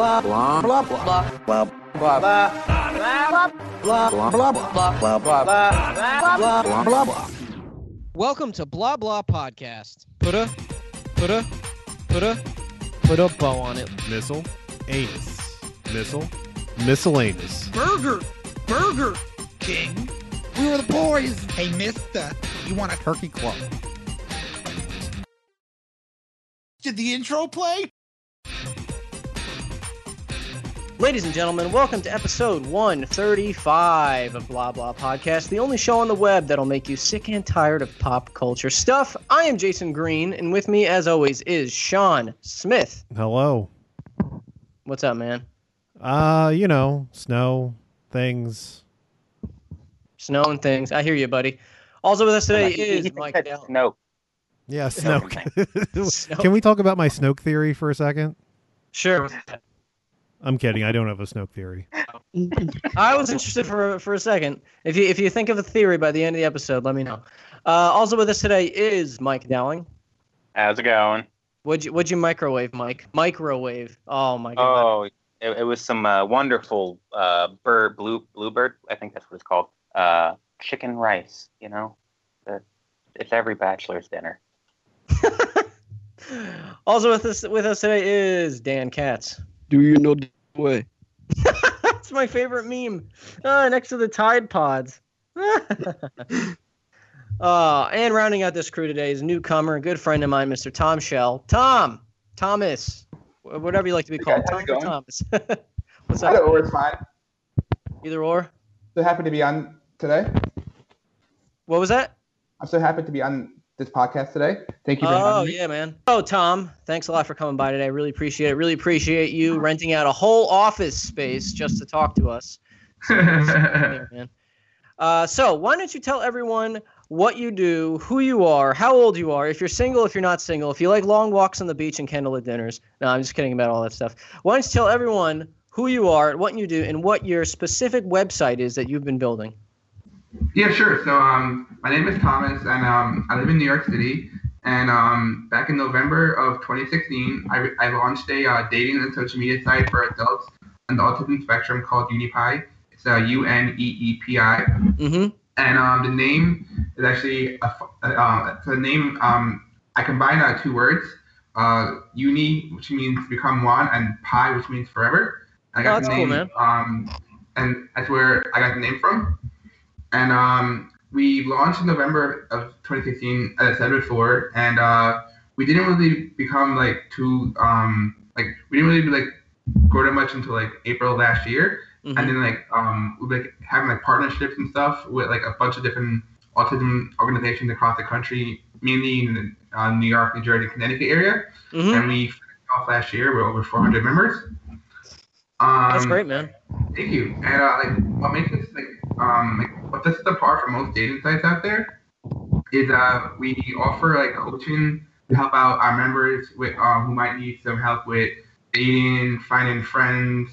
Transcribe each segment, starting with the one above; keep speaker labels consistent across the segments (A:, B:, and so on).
A: blah blah blah blah blah blah blah blah blah blah blah blah blah blah blah blah blah.
B: Welcome to Blah Blah Podcast. Put a, put a, put a, put a bow on it.
C: Missile, anus, missile, miscellaneous.
D: Burger, Burger King.
B: We were the boys.
D: Hey, Mister, you want a turkey club? Did the intro play?
B: Ladies and gentlemen, welcome to episode 135 of Blah Blah Podcast, the only show on the web that'll make you sick and tired of pop culture stuff. I am Jason Green, and with me, as always, is Sean Smith.
C: Hello.
B: What's up, man?
C: Uh, you know, snow, things.
B: Snow and things. I hear you, buddy. Also with us today is Mike Dell.
E: No.
C: Yeah,
E: Snoke.
C: Snoke. Can we talk about my Snoke theory for a second?
B: Sure.
C: I'm kidding. I don't have a Snoke theory.
B: I was interested for for a second. If you if you think of a theory by the end of the episode, let me know. Uh, also with us today is Mike Dowling.
E: How's it going?
B: What'd you, what'd you microwave, Mike? Microwave. Oh my god.
E: Oh, it, it was some uh, wonderful uh, bird, blue bluebird. I think that's what it's called. Uh, chicken rice. You know, The- it's every bachelor's dinner.
B: also with us with us today is Dan Katz.
F: Do you know the way?
B: That's my favorite meme. Uh, next to the Tide Pods. uh, and rounding out this crew today is a newcomer, a good friend of mine, Mr. Tom Shell. Tom, Thomas, whatever you like to be called.
G: how's
B: Tom or? Thomas. What's
G: Either
B: up?
G: or is fine.
B: Either or.
G: So happy to be on today.
B: What was that?
G: I'm so happy to be on this podcast today. Thank you
B: Oh yeah, man. Oh Tom, thanks a lot for coming by today. Really appreciate it. Really appreciate you renting out a whole office space just to talk to us. So, there, man. Uh, so why don't you tell everyone what you do, who you are, how old you are, if you're single, if you're not single, if you like long walks on the beach and candlelit dinners. No, I'm just kidding about all that stuff. Why don't you tell everyone who you are, what you do, and what your specific website is that you've been building?
H: Yeah, sure. So, um, my name is Thomas, and um, I live in New York City. And um, back in November of 2016, I, I launched a uh, dating and social media site for adults on the autism spectrum called Uneepi. It's uh, U N E E P I.
B: Mm-hmm.
H: And um, the name is actually a, uh, so the name um, I combine uh, two words, uh, uni, which means become one, and pi, which means forever. I
B: Oh,
H: got
B: that's
H: the
B: cool,
H: name,
B: man.
H: um, and that's where I got the name from. And um, we launched in November of 2015, as I said before, and uh, we didn't really become like too um, like we didn't really like grow that much until like April last year
B: Mhm.
H: and then like um we like having like partnerships and stuff with like a bunch of different autism organizations across the country, mainly in the uh, New York, New Jersey, Connecticut area,
B: Mhm.
H: and we finished off last year with over 400 members. Um,
B: That's great, man.
H: Thank you. And uh, like, what makes this like, um, like, what sets us apart from most dating sites out there is uh, we offer like coaching to help out our members with um, who might need some help with dating, finding friends,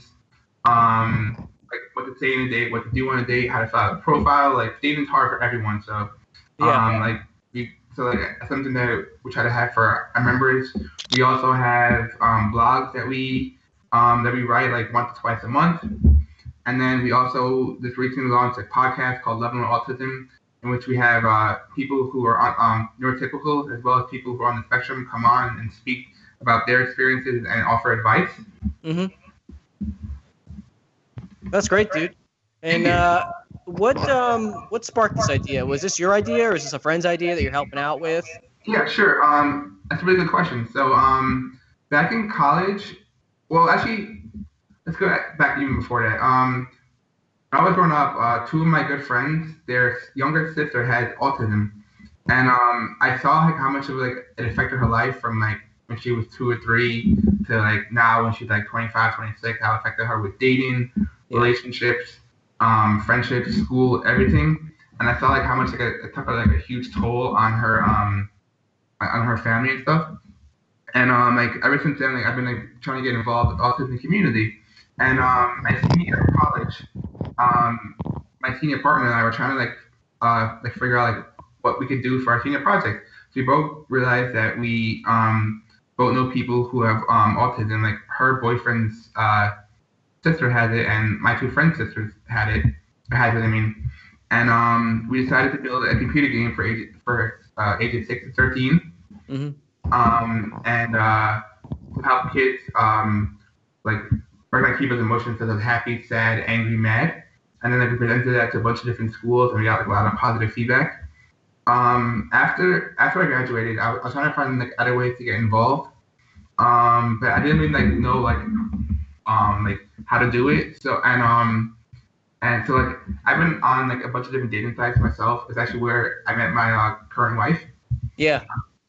H: um, like what to say in a date, what to do on a date, how to fill out a profile. Like, dating's hard for everyone, so
B: Yeah.
H: um, like we so like something that we try to have for our members. We also have um, blogs that we um, that we write like once or twice a month, and then we also just recently launched a podcast called Loving Autism, in which we have uh, people who are on, um, neurotypical as well as people who are on the spectrum come on and speak about their experiences and offer advice.
B: Mm-hmm. That's great, dude. And uh, what um what sparked this idea? Was this your idea, or is this a friend's idea that you're helping out with?
H: Yeah, sure. Um, that's a really good question. So, um, back in college, well, actually, let's go back even before that. Um, when I was growing up, uh, two of my good friends, their younger sister had autism, and um, I saw like how much of like it affected her life from like when she was two or three to like now when she's like 25, 26, how it affected her with dating, relationships, um, friendships, school, everything. And I felt like how much like it, it took like a huge toll on her um on her family and stuff. And um like ever since then like I've been like trying to get involved with the autism community. And um my senior year of college, um my senior partner and I were trying to like uh like figure out like what we could do for our senior project. So we both realized that we um both know people who have um, autism. Like her boyfriend's uh, sister has it, and my two friends' sisters had it. Has it, I mean. And um, we decided to build a computer game for age, for uh, ages six to 13
B: Mhm.
H: um, and uh, to help kids um, like recognize people's emotions such as happy, sad, angry, mad. And then like, we presented that to a bunch of different schools, and we got like a lot of positive feedback. Um, after after I graduated, I, was- I was trying to find like other ways to get involved, um, but I didn't really like know like um like how to do it. So and um and so like I've been on like a bunch of different dating sites myself. It's actually where I met my uh, current wife
B: Yeah,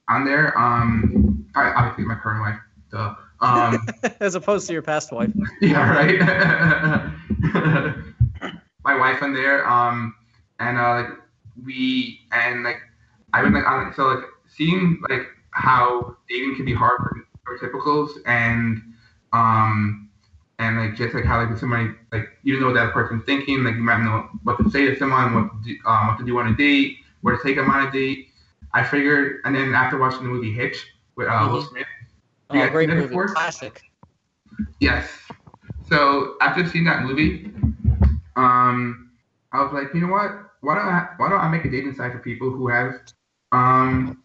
H: on there. Um, I, obviously my current wife. So um,
B: as opposed to your past wife.
H: yeah, right. my wife on there. Um, and uh, like we and like I've been like on so like seeing like how dating can be hard for typicals and um and like just like how like somebody like you don't know what that person's thinking like you might know what to say to someone what to do, um, what to do on a date where to take them on a date I figured and then after watching the movie Hitch with uh, Will
B: Mhm.
H: Smith
B: Oh,
H: Yeah,
B: great
H: isn't
B: movie,
H: fourth?
B: classic.
H: Yes. So after seeing that movie, um, I was like, you know what? Why don't I why don't I make a dating site for people who have um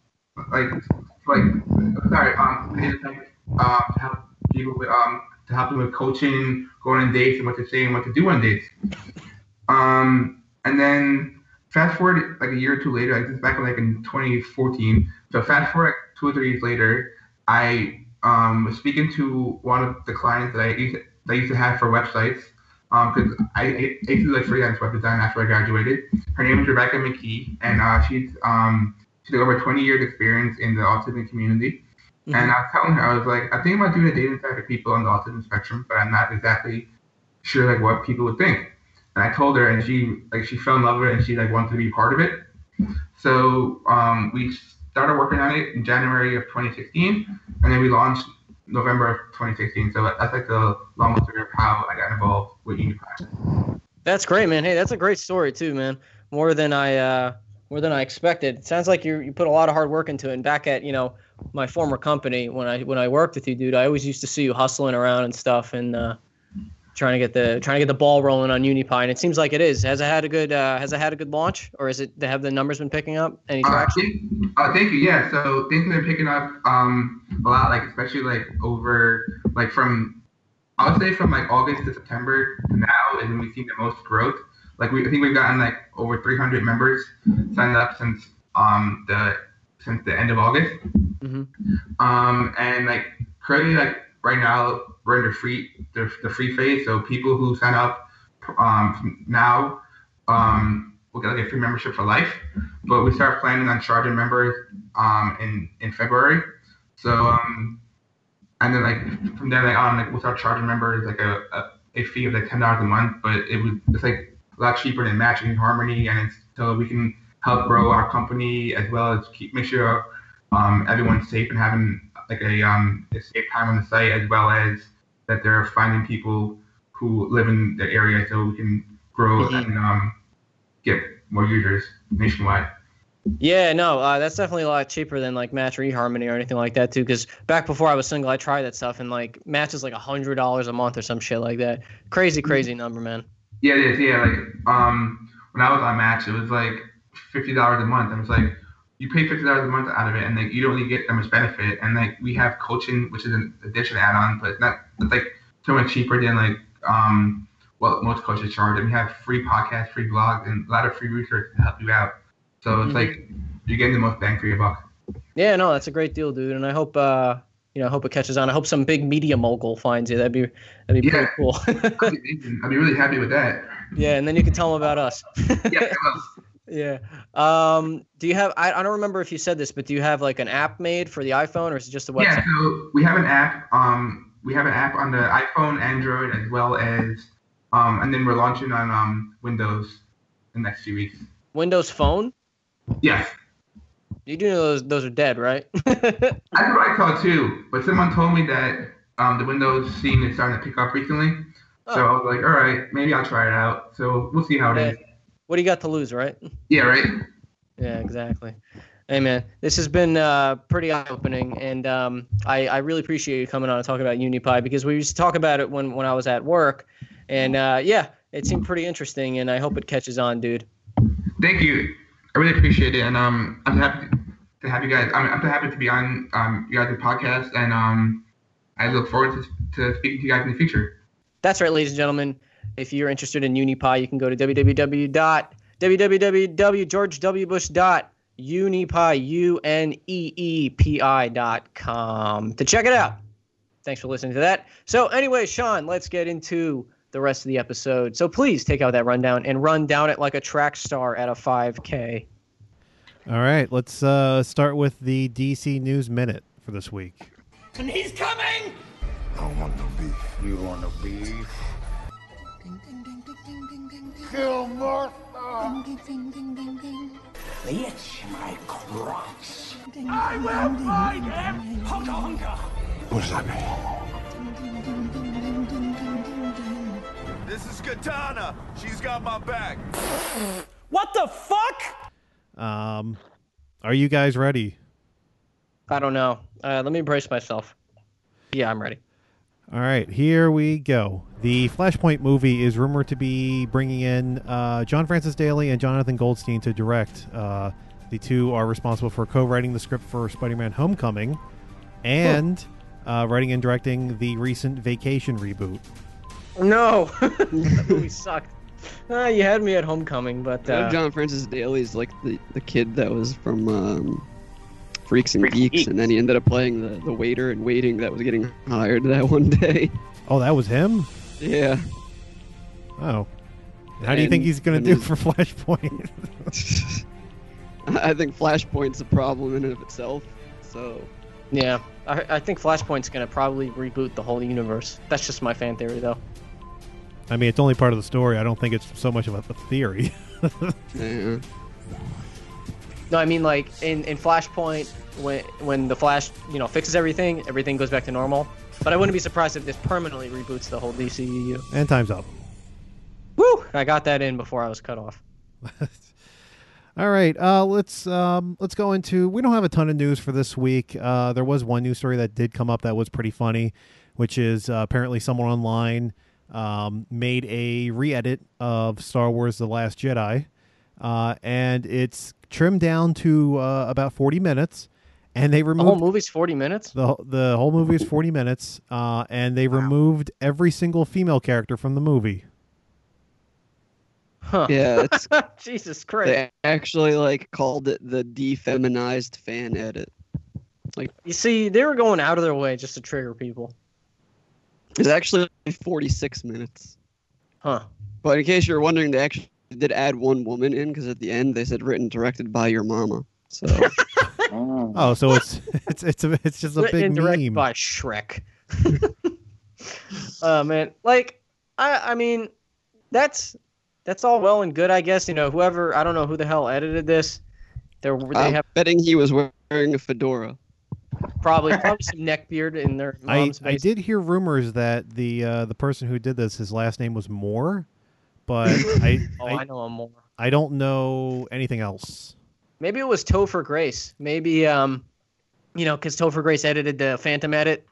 H: like like sorry um a dating site, um to help people with um to help them with coaching, going on dates and what to say and what to do on dates. Um and then fast forward like a year or two later, like this is back in like in 2014. So fast forward like two or three years later, I um, was speaking to one of the clients that I used to, that I used to have for websites because I, I used to do like freelance web design after I graduated. Her name is Rebecca McKee, and uh, she's um, she's over 20 years experience in the autism community.
B: Mhm.
H: And I was telling her, I was like, I think about doing a dating site for people on the autism spectrum, but I'm not exactly sure like what people would think. And I told her, and she like she fell in love with it, and she like wanted to be part of it. So um, we started working on it in January of 2016, and then we launched November of 2016. So that's like the long story of how I got involved with Uneepi.
B: That's great, man. Hey, that's a great story too, man. More than I uh more than I expected. It sounds like you you put a lot of hard work into it. And back at, you know, my former company when I when I worked with you, dude, I always used to see you hustling around and stuff and uh trying to get the trying to get the ball rolling on Uneepi. And it seems like it is. Has it had a good uh has it had a good launch or is it have the numbers been picking up? Any
H: Uh,
B: traction?
H: thank, uh, thank you. Yeah, so things have been picking up um, a lot, like especially like over like from I would say from like August to September to now is when we've seen the most growth. Like we, I think we've gotten like over 300 members signed up since um the since the end of August.
B: Mhm.
H: Um, and like currently, like right now, we're in the free the, the free phase. So people who sign up um now um will get like a free membership for life. But we start planning on charging members um in in February. So um and then like from there like on like we'll start charging members like a, a, a fee of like ten dollars a month. But it would it's like a lot cheaper than matching harmony and it's so we can help grow our company as well as keep make sure um, everyone's safe and having like a um a safe time on the site as well as that they're finding people who live in the area so we can grow
B: Mhm.
H: and um get more users nationwide.
B: Yeah, no, uh, that's definitely a lot cheaper than like Match or eHarmony or anything like that too. Because back before I was single, I tried that stuff and like Match is like a hundred dollars a month or some shit like that. Crazy, crazy number, man.
H: Yeah, it is. Yeah, like um, when I was on Match, it was like fifty dollars a month. And it's like you pay fifty dollars a month out of it, and like you don't really get that much benefit. And like we have coaching, which is an additional add-on, but it's not. It's like so much cheaper than like um what most coaches charge. And we have free podcasts, free blogs, and a lot of free research to help you out. So it's
B: Mhm.
H: like you're getting the most bang for your buck.
B: Yeah, no, that's a great deal, dude. And I hope uh, you know, I hope it catches on. I hope some big media mogul finds you. That'd be that'd be pretty cool.
H: I'd be, amazing. I'd be really happy with that.
B: yeah, and then you can tell them about us.
H: Yeah,
B: yeah. Um, do you have? I, I don't remember if you said this, but do you have like an app made for the iPhone, or is it just a website?
H: Yeah, so we have an app. Um, we have an app on the iPhone, Android, as well as, um, and then we're launching on um Windows in the next few weeks.
B: Windows Phone.
H: Yes,
B: You do know those those are dead, right?
H: that's what I thought too. But someone told me that um the Windows scene is starting to pick up recently.
B: Oh. So.
H: I was like, all right, maybe I'll try it out. So we'll see how it is.
B: what do you got to lose, right?
H: Yeah, right.
B: Yeah, exactly. Hey man, this has been uh, pretty eye-opening, and um, I, I really appreciate you coming on and talking about Uneepi because we used to talk about it when, when I was at work, and uh, yeah, it seemed pretty interesting, and I hope it catches on, dude.
H: Thank you. I really appreciate it, and um, I'm happy to have you guys. I'm, I'm happy to be on um, you guys' podcast, and um, I look forward to, to speaking to you guys in the future.
B: That's right, ladies and gentlemen. If you're interested in Unipie, you can go to www.www.georgewbush.uneepi, U-N-E-E-P-I dot com to check it out. Thanks for listening to that. So anyway, Sean, let's get into the rest of the episode. So please take out that rundown and run down it like a track star at a 5K.
C: All right, let's uh, start with the DC News Minute for this week.
F: And he's coming!
I: I want the beef. You want the beef?
F: Kill Martha! It's my cross. I will find him! Hunka hunka!
I: What does that mean?
J: This is Katana. She's got my back.
F: What the fuck?
C: Um, are you guys ready?
B: I don't know. Uh, let me brace myself. Yeah, I'm ready.
C: All right, here we go. The Flashpoint movie is rumored to be bringing in uh, John Francis Daly and Jonathan Goldstein to direct. Uh, the two are responsible for co-writing the script for Spider-Man: Homecoming, and uh, writing and directing the recent Vacation reboot.
B: No, that movie sucked. Uh, you had me at Homecoming, but uh,
K: John Francis Daly is like the, the kid that was from um, Freaks and
E: Freaks and
K: Geeks,
E: Geeks.
K: and then he ended up playing the, the waiter and waiting that was getting hired that one day.
C: Oh, that was him.
K: Yeah.
C: Oh, how do you think he's going to do
K: his-
C: for Flashpoint?
K: I I think Flashpoint's a problem in and of itself. So
B: yeah, I, I think Flashpoint's gonna probably reboot the whole universe. That's just my fan theory, though.
C: I mean, it's only part of the story. I don't think it's so much of a, a theory.
K: yeah.
B: No, I mean like in, in Flashpoint when when the Flash you know fixes everything, everything goes back to normal. But I wouldn't be surprised if this permanently reboots the whole DCEU.
C: and time's up.
B: Woo! I got that in before I was cut off.
C: All right, uh, let's um, let's go into. We don't have a ton of news for this week. Uh, there was one news story that did come up that was pretty funny, which is uh, apparently someone online um, made a re-edit of Star Wars: The Last Jedi, uh, and it's trimmed down to uh, about forty minutes, and they removed The
B: whole movie's forty minutes.
C: the the whole movie is forty minutes, uh, and they removed every single female character from the movie.
B: Huh.
K: Yeah, it's
B: Jesus Christ.
K: they actually like called it the defeminized fan edit.
B: Like you see, they were going out of their way just to trigger people.
K: It's actually 46 minutes.
B: Huh.
K: But in case you're wondering, they actually did add one woman in because at the end they said written directed by your mama. So
E: Mm.
C: Oh, so it's it's it's a, it's just a
B: Written
C: big
B: and directed
C: meme.
B: by Shrek. Oh man, like I I mean, that's that's all well and good, I guess. You know, whoever I don't know who the hell edited this. They're, they
K: I'm
B: have
K: betting he was wearing a fedora.
B: probably probably some neck beard in their
C: I,
B: mom's
C: I
B: face.
C: did hear rumors that the uh, the person who did this, his last name was Moore, but I,
B: Oh,
C: I
B: I know him more.
C: I don't know anything else.
B: Maybe it was Topher Grace. Maybe um, you know, because Topher Grace edited the Phantom edit,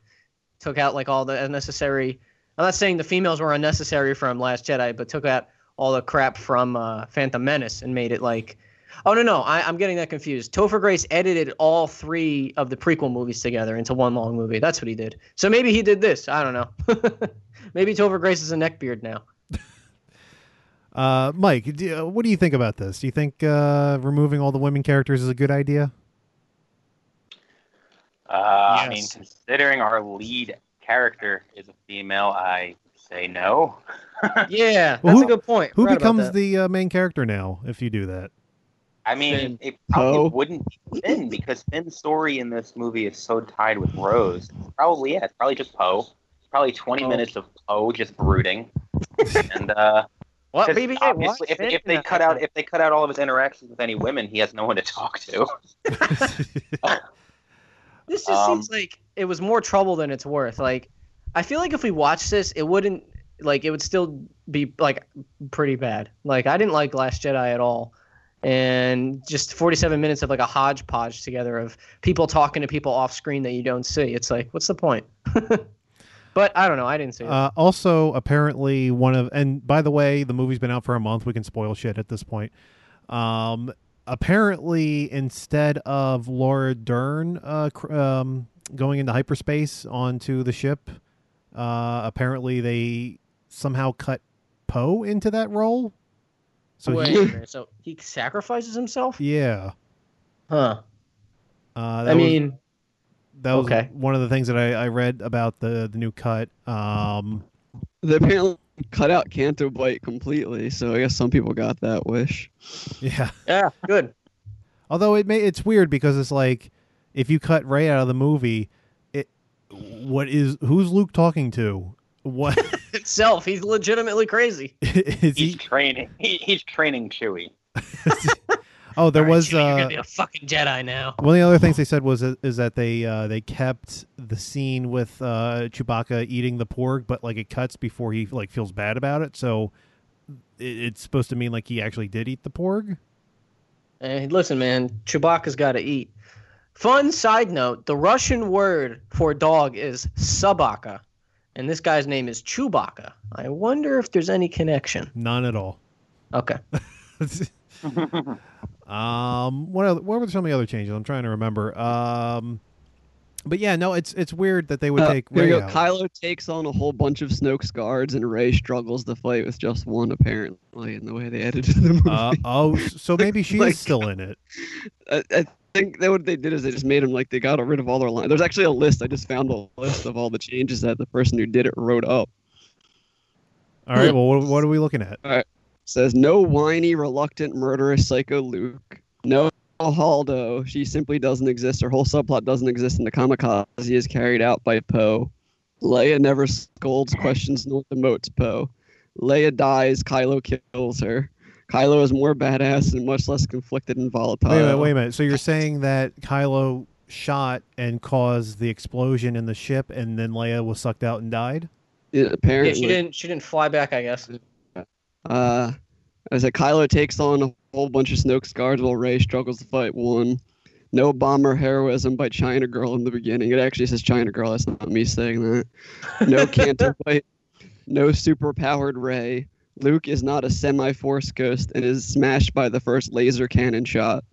B: took out like all the unnecessary. I'm not saying the females were unnecessary from Last Jedi, but took out all the crap from uh, Phantom Menace and made it like. Oh no no, I, I'm getting that confused. Topher Grace edited all three of the prequel movies together into one long movie. That's what he did. So maybe he did this. I don't know. maybe Topher Grace is a neckbeard now.
C: Uh, Mike, do, uh, what do you think about this? Do you think uh, removing all the women characters is a good idea?
E: Uh, I mean, considering our lead character is a female, I say no.
B: Yeah,
C: Well,
B: that's
C: who-
B: a good point.
C: Who
B: Forgot about
C: becomes the uh, main character now if you do that?
E: I mean,
B: Finn.
E: it probably
K: Poe.
E: wouldn't be Finn because Finn's story in this movie is so tied with Rose. Probably, yeah, it's probably just Poe. Probably 20
B: Poe.
E: minutes of Poe just brooding. and uh,
B: What
E: 'cause
B: BB-8? What?
E: obviously, if, if they cut out if they cut out all of his interactions with any women, he has no one to talk to.
B: This just
E: Um,
B: seems like it was more trouble than it's worth. Like, I feel like if we watched this, it wouldn't like it would still be like pretty bad. Like, I didn't like Last Jedi at all, and just 47 minutes of like a hodgepodge together of people talking to people off screen that you don't see. It's like, what's the point? but I don't know. I didn't see it.
C: Uh, also, apparently, one of and by the way, the movie's been out for a month. We can spoil shit at this point. Um, apparently, instead of Laura Dern uh, cr- um, going into hyperspace onto the ship, uh, apparently they somehow cut Poe into that role. So
B: Wait
C: he-
B: minute. So he sacrifices himself?
C: yeah,
B: Huh.
C: uh, that
B: I
C: was-
B: mean,
C: that was
B: okay.
C: one of the things that I, I read about the the new cut. Um,
K: They apparently cut out Canto Bight completely, so I guess some people got that wish.
C: yeah.
B: yeah, good.
C: Although it may it's weird because it's like if you cut Rey out of the movie, it what is who's Luke talking to? What
B: Itself, he's legitimately crazy.
E: He's
C: he?
E: training. He, he's training Chewie.
C: Oh, there
B: All right,
C: was
B: Chewie, you're
C: uh,
B: gonna be a fucking Jedi now.
C: one of the other things they said was is that they uh, they kept the scene with uh, Chewbacca eating the porg, but like it cuts before he like feels bad about it, so it, it's supposed to mean like he actually did eat the porg.
B: Hey, listen, man, Chewbacca's got to eat. Fun side note: the Russian word for dog is subaka, and this guy's name is Chewbacca. I wonder if there's any connection.
C: None at all.
B: Okay.
C: Um, what other, what were some of the other changes? I'm trying to remember. Um, but yeah, no, it's it's weird that they would
K: Uh,
C: take
K: here we
C: Rey
K: go.
C: out.
K: Kylo takes on a whole bunch of Snoke's guards, and Rey struggles to fight with just one, apparently, in the way they edited the movie.
C: Uh, oh, so maybe she's
K: Like-
C: still in it.
K: I, I think that what they did is they just made him like they got rid of all their lines. There's actually a list. I just found a list of all the changes that the person who did it wrote up.
C: All right. Well, what, what are we looking at?
K: All right. Says no whiny, reluctant, murderous psycho Luke. No Haldo. She simply doesn't exist. Her whole subplot doesn't exist, in the kamikaze is carried out by Poe. Leia never scolds, questions, nor demotes Poe. Leia dies. Kylo kills her. Kylo is more badass and much less conflicted and volatile.
C: Wait a minute. Wait a minute. So you're saying that Kylo shot and caused the explosion in the ship, and then Leia was sucked out and died?
K: Yeah,
B: Yeah,
K: apparently.
B: she didn't. She didn't fly back. I guess.
K: Uh, as a Kylo takes on a whole bunch of Snoke's guards while Rey struggles to fight one. No bomber heroism by China Girl in the beginning. It actually says China Girl. That's not me saying that. No Canto Bight. No superpowered Rey. Luke is not a semi-force ghost and is smashed by the first laser cannon shot.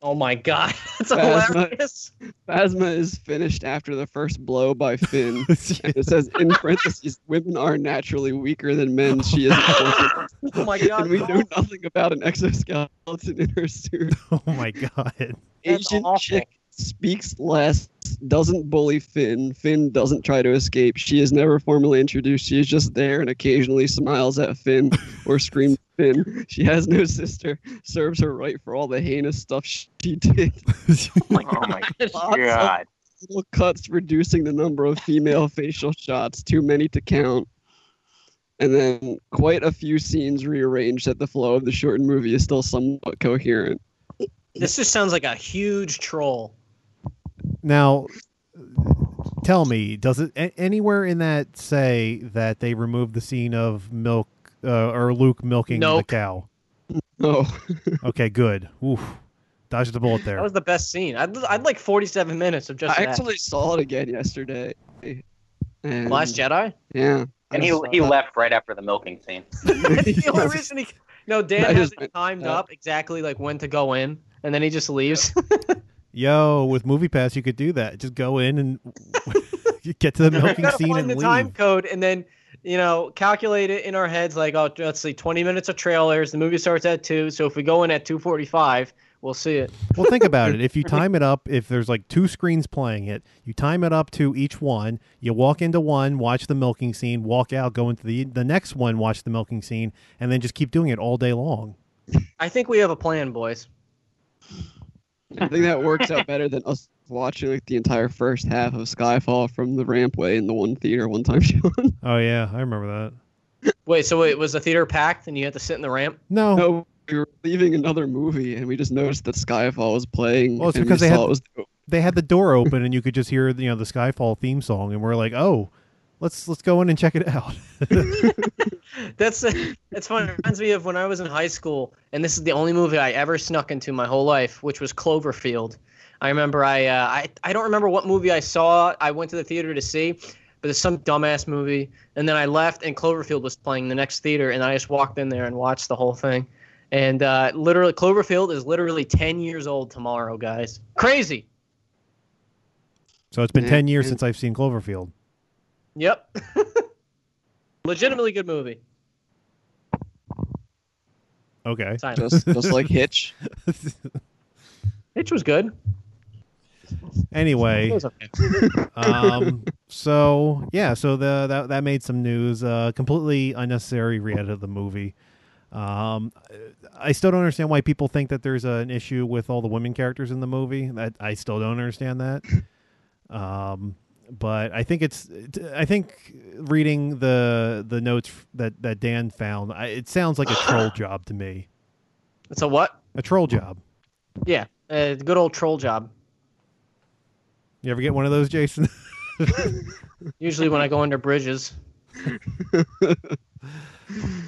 B: Oh my god, that's
K: Phasma-
B: hilarious.
K: Phasma is finished after the first blow by Finn. and it says in parentheses, women are naturally weaker than men. She is
B: Oh my god.
K: and we know nothing about an exoskeleton in her suit.
C: Oh my god.
K: Asian
B: awful.
K: chick speaks less, doesn't bully Finn. Finn doesn't try to escape. She is never formally introduced. She is just there and occasionally smiles at Finn or screams at Finn. She has no sister. Serves her right for all the heinous stuff she did.
E: Oh my
K: oh Lots
E: god.
K: little cuts reducing the number of female facial shots, too many to count. And then quite a few scenes rearranged that the flow of the shortened movie is still somewhat coherent.
B: This just sounds like a huge troll.
C: Now, tell me, does it a- anywhere in that say that they removed the scene of milk uh, or Luke milking the cow?
K: Oh,
C: Okay, good. Oof, dodged the bullet there.
B: That was the best scene. I'd, I'd like 47 minutes of just
K: I
B: that.
K: actually saw it again yesterday. And,
B: Last Jedi.
K: Yeah.
E: And he he left right after the milking scene.
B: the only reason he, no, Dan
K: I
B: has
K: just-
B: it timed
K: uh,
B: up exactly like when to go in, and then he just leaves.
C: Yo, with Movie Pass, you could do that. Just go in and get to the milking
B: gotta
C: scene
B: find
C: and
B: the
C: leave.
B: time code, and then you know calculate it in our heads. Like, oh, let's see, 20 minutes of trailers. The movie starts at two, so if we go in at 2:45, we'll see it.
C: Well, think about it. If you time it up, if there's like two screens playing it, you time it up to each one. You walk into one, watch the milking scene, walk out, go into the the next one, watch the milking scene, and then just keep doing it all day long.
B: I think we have a plan, boys.
K: I think that works out better than us watching like the entire first half of Skyfall from the rampway in the one theater one time, Sean.
C: Oh yeah, I remember that.
B: Wait, so it was the theater packed, and you had to sit in the ramp?
C: No,
K: No, we were leaving another movie and we just noticed that Skyfall was playing.
C: Well, it's
K: and
C: because
K: we
C: they had-
K: it was
C: they had the door open and you could just hear you know the Skyfall theme song, and we're like, oh, let's let's go in and check it out.
B: That's that's funny. It reminds me of when I was in high school, and this is the only movie I ever snuck into my whole life, which was Cloverfield. I remember I uh, I I don't remember what movie I saw. I went to the theater to see, but it's some dumbass movie, and then I left, and Cloverfield was playing the next theater, and I just walked in there and watched the whole thing. And uh, literally, Cloverfield is literally ten years old tomorrow, guys. Crazy.
C: so it's been
K: Yeah,
C: ten years since I've seen Cloverfield.
B: Yep. Legitimately good movie.
C: Okay.
B: Silence.
K: Just just like Hitch.
B: Hitch was good.
C: Anyway,
B: It was okay.
C: um, so yeah, so the that that made some news. Uh, completely unnecessary re-edit of the movie. Um, I still don't understand why people think that there's an issue with all the women characters in the movie. That I still don't understand that. Um, but I think it's I think reading the the notes that that Dan found, I, it sounds like a troll job to me.
B: It's a what?
C: A troll job.
B: Yeah, uh, good old troll job.
C: You ever get one of those, Jason?
B: Usually when I go under bridges.
C: All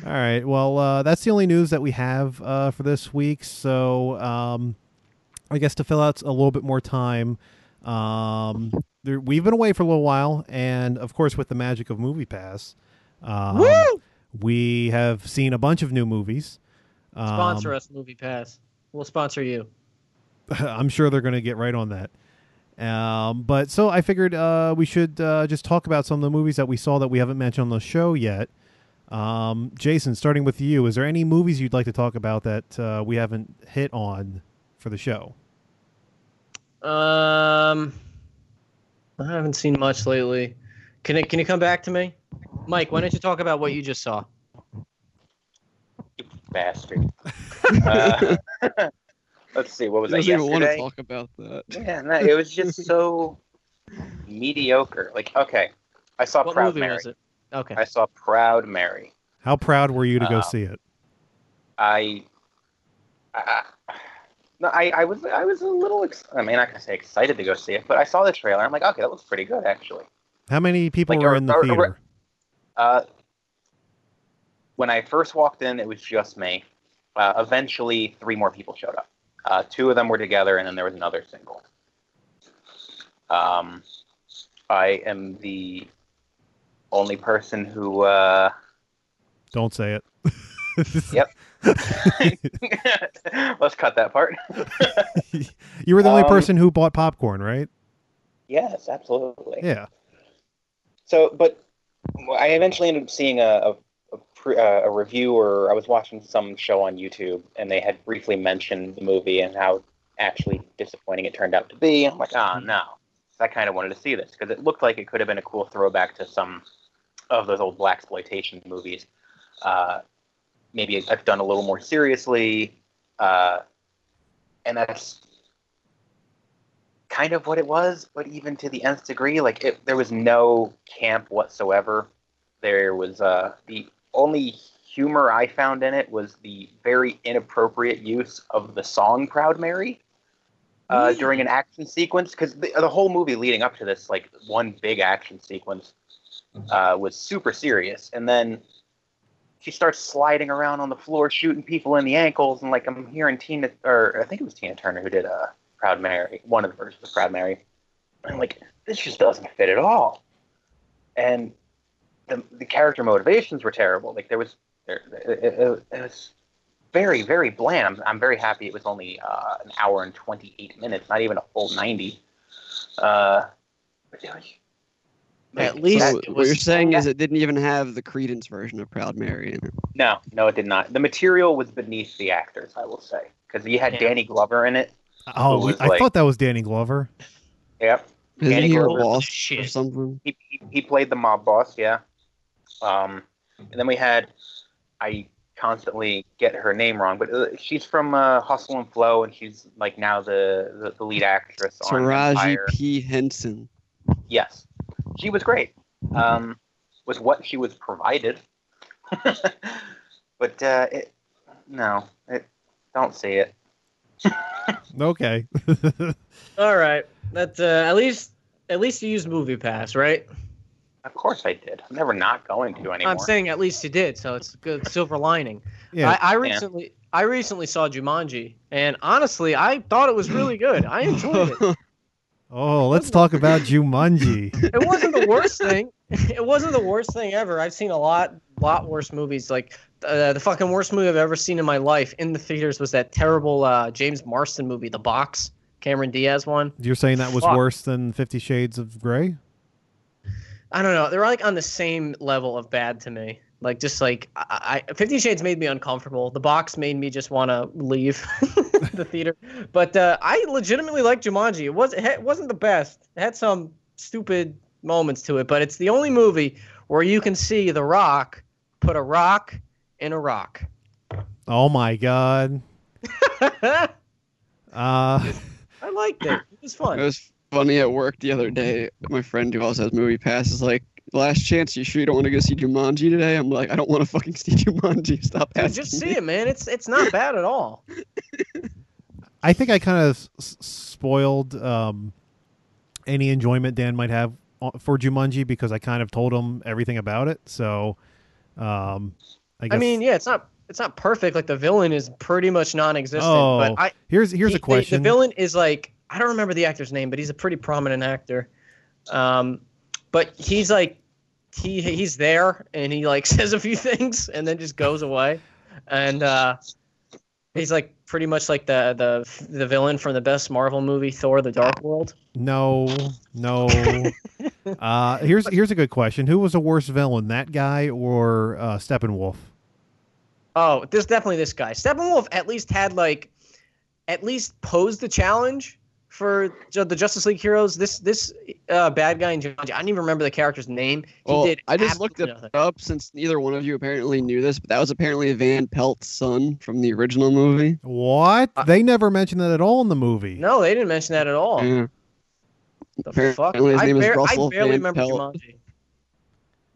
C: right. Well, uh, that's the only news that we have uh, for this week. So, um, I guess to fill out a little bit more time, um, there, we've been away for a little while, and of course, with the magic of Movie Pass, um, we have seen a bunch of new movies. Um,
B: Sponsor us, Movie Pass. We'll sponsor you.
C: I'm sure they're going to get right on that. Um, but so I figured uh, we should uh, just talk about some of the movies that we saw that we haven't mentioned on the show yet. Um, Jason, starting with you, is there any movies you'd like to talk about that uh, we haven't hit on for the show?
B: Um, I haven't seen much lately. Can it? Can you come back to me, Mike? Why don't you talk about what you just saw?
E: Bastard. uh, let's see. What was that
K: doesn't want to
E: yesterday?
K: talk about that.
E: Yeah, no, it was just so mediocre. Like, okay, I saw
B: What
E: Proud
B: movie
E: Mary.
B: was it? Okay.
E: I saw Proud Mary.
C: How proud were you to go
E: Uh,
C: see it?
E: I, I, no, I, I was, I was a little. Ex- I mean, I can say excited to go see it, but I saw the trailer. I'm like, okay, that looks pretty good, actually.
C: How many people
E: like,
C: were
E: or-
C: in the
E: or- or-
C: theater?
E: Uh, when I first walked in, it was just me. Uh, eventually, three more people showed up. Uh, two of them were together, and then there was another single. Um, I am the only person who. Uh,
C: Don't say it.
E: yep. Let's cut that part.
C: You were the only
E: Um,
C: person who bought popcorn, right?
E: yes, absolutely.
C: Yeah.
E: So, but I eventually ended up seeing a a, a, pre, uh, a review, or I was watching some show on YouTube, and they had briefly mentioned the movie and how actually disappointing it turned out to be. I'm like, ah, no. So I kind of wanted to see this because it looked like it could have been a cool throwback to some of those old black exploitation movies. Uh, maybe I've done a little more seriously, uh, and that's kind of what it was, but even to the nth degree, like it, there was no camp whatsoever. There was uh, the only humor I found in it was the very inappropriate use of the song "Proud Mary" uh, during an action sequence, because the, the whole movie leading up to this, like one big action sequence, uh, was super serious, and then she starts sliding around on the floor, shooting people in the ankles, and like I'm hearing Tina, or I think it was Tina Turner who did uh, Proud Mary, one of the versions of Proud Mary. And I'm like, this just doesn't fit at all. And the the character motivations were terrible. Like there was, there, it, it, it was very very bland. I'm I'm very happy it was only uh, an hour and 28 minutes, not even a full 90. Uh, but it
B: At least
E: that-
K: So what you're saying is it didn't even have the Creedence version of Proud Mary in it.
E: No, no, it did not. The material was beneath the actors, I will say, because you had
B: Yeah.
E: Danny Glover in it.
C: Oh,
E: who
C: I
E: like-
C: thought that was Danny Glover.
E: Yep,
K: Isn't
E: Danny
K: he
E: Glover.
K: boss or something?
E: he, he, he played the mob boss, yeah. Um, and then we had, I constantly get her name wrong, but uh, she's from uh, Hustle and Flow, and she's like now the the, the lead actress on
K: Taraji
E: Empire.
K: P. Henson.
E: Yes, she was great. Um, was what she was provided, but uh, it, no, it, don't see it.
C: Okay.
B: All right. That uh, at least at least you used Movie Pass, right?
E: Of course I did. I'm never not going to anymore.
B: I'm saying at least you did, so it's a good silver lining.
C: Yeah.
B: I, I
E: Yeah.
B: recently I recently saw Jumanji, and honestly, I thought it was really good. I enjoyed it.
C: Oh, let's talk about Jumanji.
B: It wasn't the worst thing. It wasn't the worst thing ever. I've seen a lot, lot worse movies. Like uh, the fucking worst movie I've ever seen in my life in the theaters was that terrible uh, James Marsden movie, The Box. Cameron Diaz one.
C: You're saying that was
B: Fuck.
C: worse than Fifty Shades of Grey?
B: I don't know. They're like on the same level of bad to me. Like just like I, I Fifty Shades made me uncomfortable. The box made me just want to leave the theater. But uh, I legitimately like Jumanji. It was it wasn't the best. It had some stupid moments to it, but it's the only movie where you can see The Rock put a rock in a rock.
C: Oh my god. Uh,
B: I liked it. It was fun.
K: It was funny at work the other day. My friend who also has movie pass is like, "Last chance, you sure you don't want to go see Jumanji today?" I'm like, "I don't want to fucking see Jumanji. Stop
B: Dude,
K: asking
B: just
K: me."
B: see it, man. It's it's not bad at all.
C: I think I kind of s- spoiled um, any enjoyment Dan might have for Jumanji because I kind of told him everything about it. So, um, I guess.
B: I mean, yeah, it's not it's not perfect. Like the villain is pretty much non-existent.
C: oh,
B: but I
C: here's here's
B: he-
C: a
B: the-
C: question.
B: The, villain is like I don't remember the actor's name, but he's a pretty prominent actor. Um, but he's like he he's there and he like says a few things and then just goes away, and uh, he's like pretty much like the the the villain from the best Marvel movie, Thor: The Dark World.
C: No, no. uh, here's here's a good question. Who was the worst villain, that guy or uh, Steppenwolf?
B: Oh, there's definitely this guy. Steppenwolf at least had like, at least posed the challenge for the Justice League heroes. This this uh, bad guy in Jumanji, I don't even remember the character's name. He
K: Well,
B: did.
K: I just looked it
B: nothing.
K: up since neither one of you apparently knew this, but that was apparently Van Pelt's son from the original movie.
C: What? they never mentioned that at all in the movie.
B: No, they didn't mention that at all.
K: Yeah.
B: The
K: Apparently
B: fuck?
K: his
B: I,
K: name is
B: bar- I
K: Russell
B: barely
K: Van
B: remember
K: Pelt.
B: Jumanji.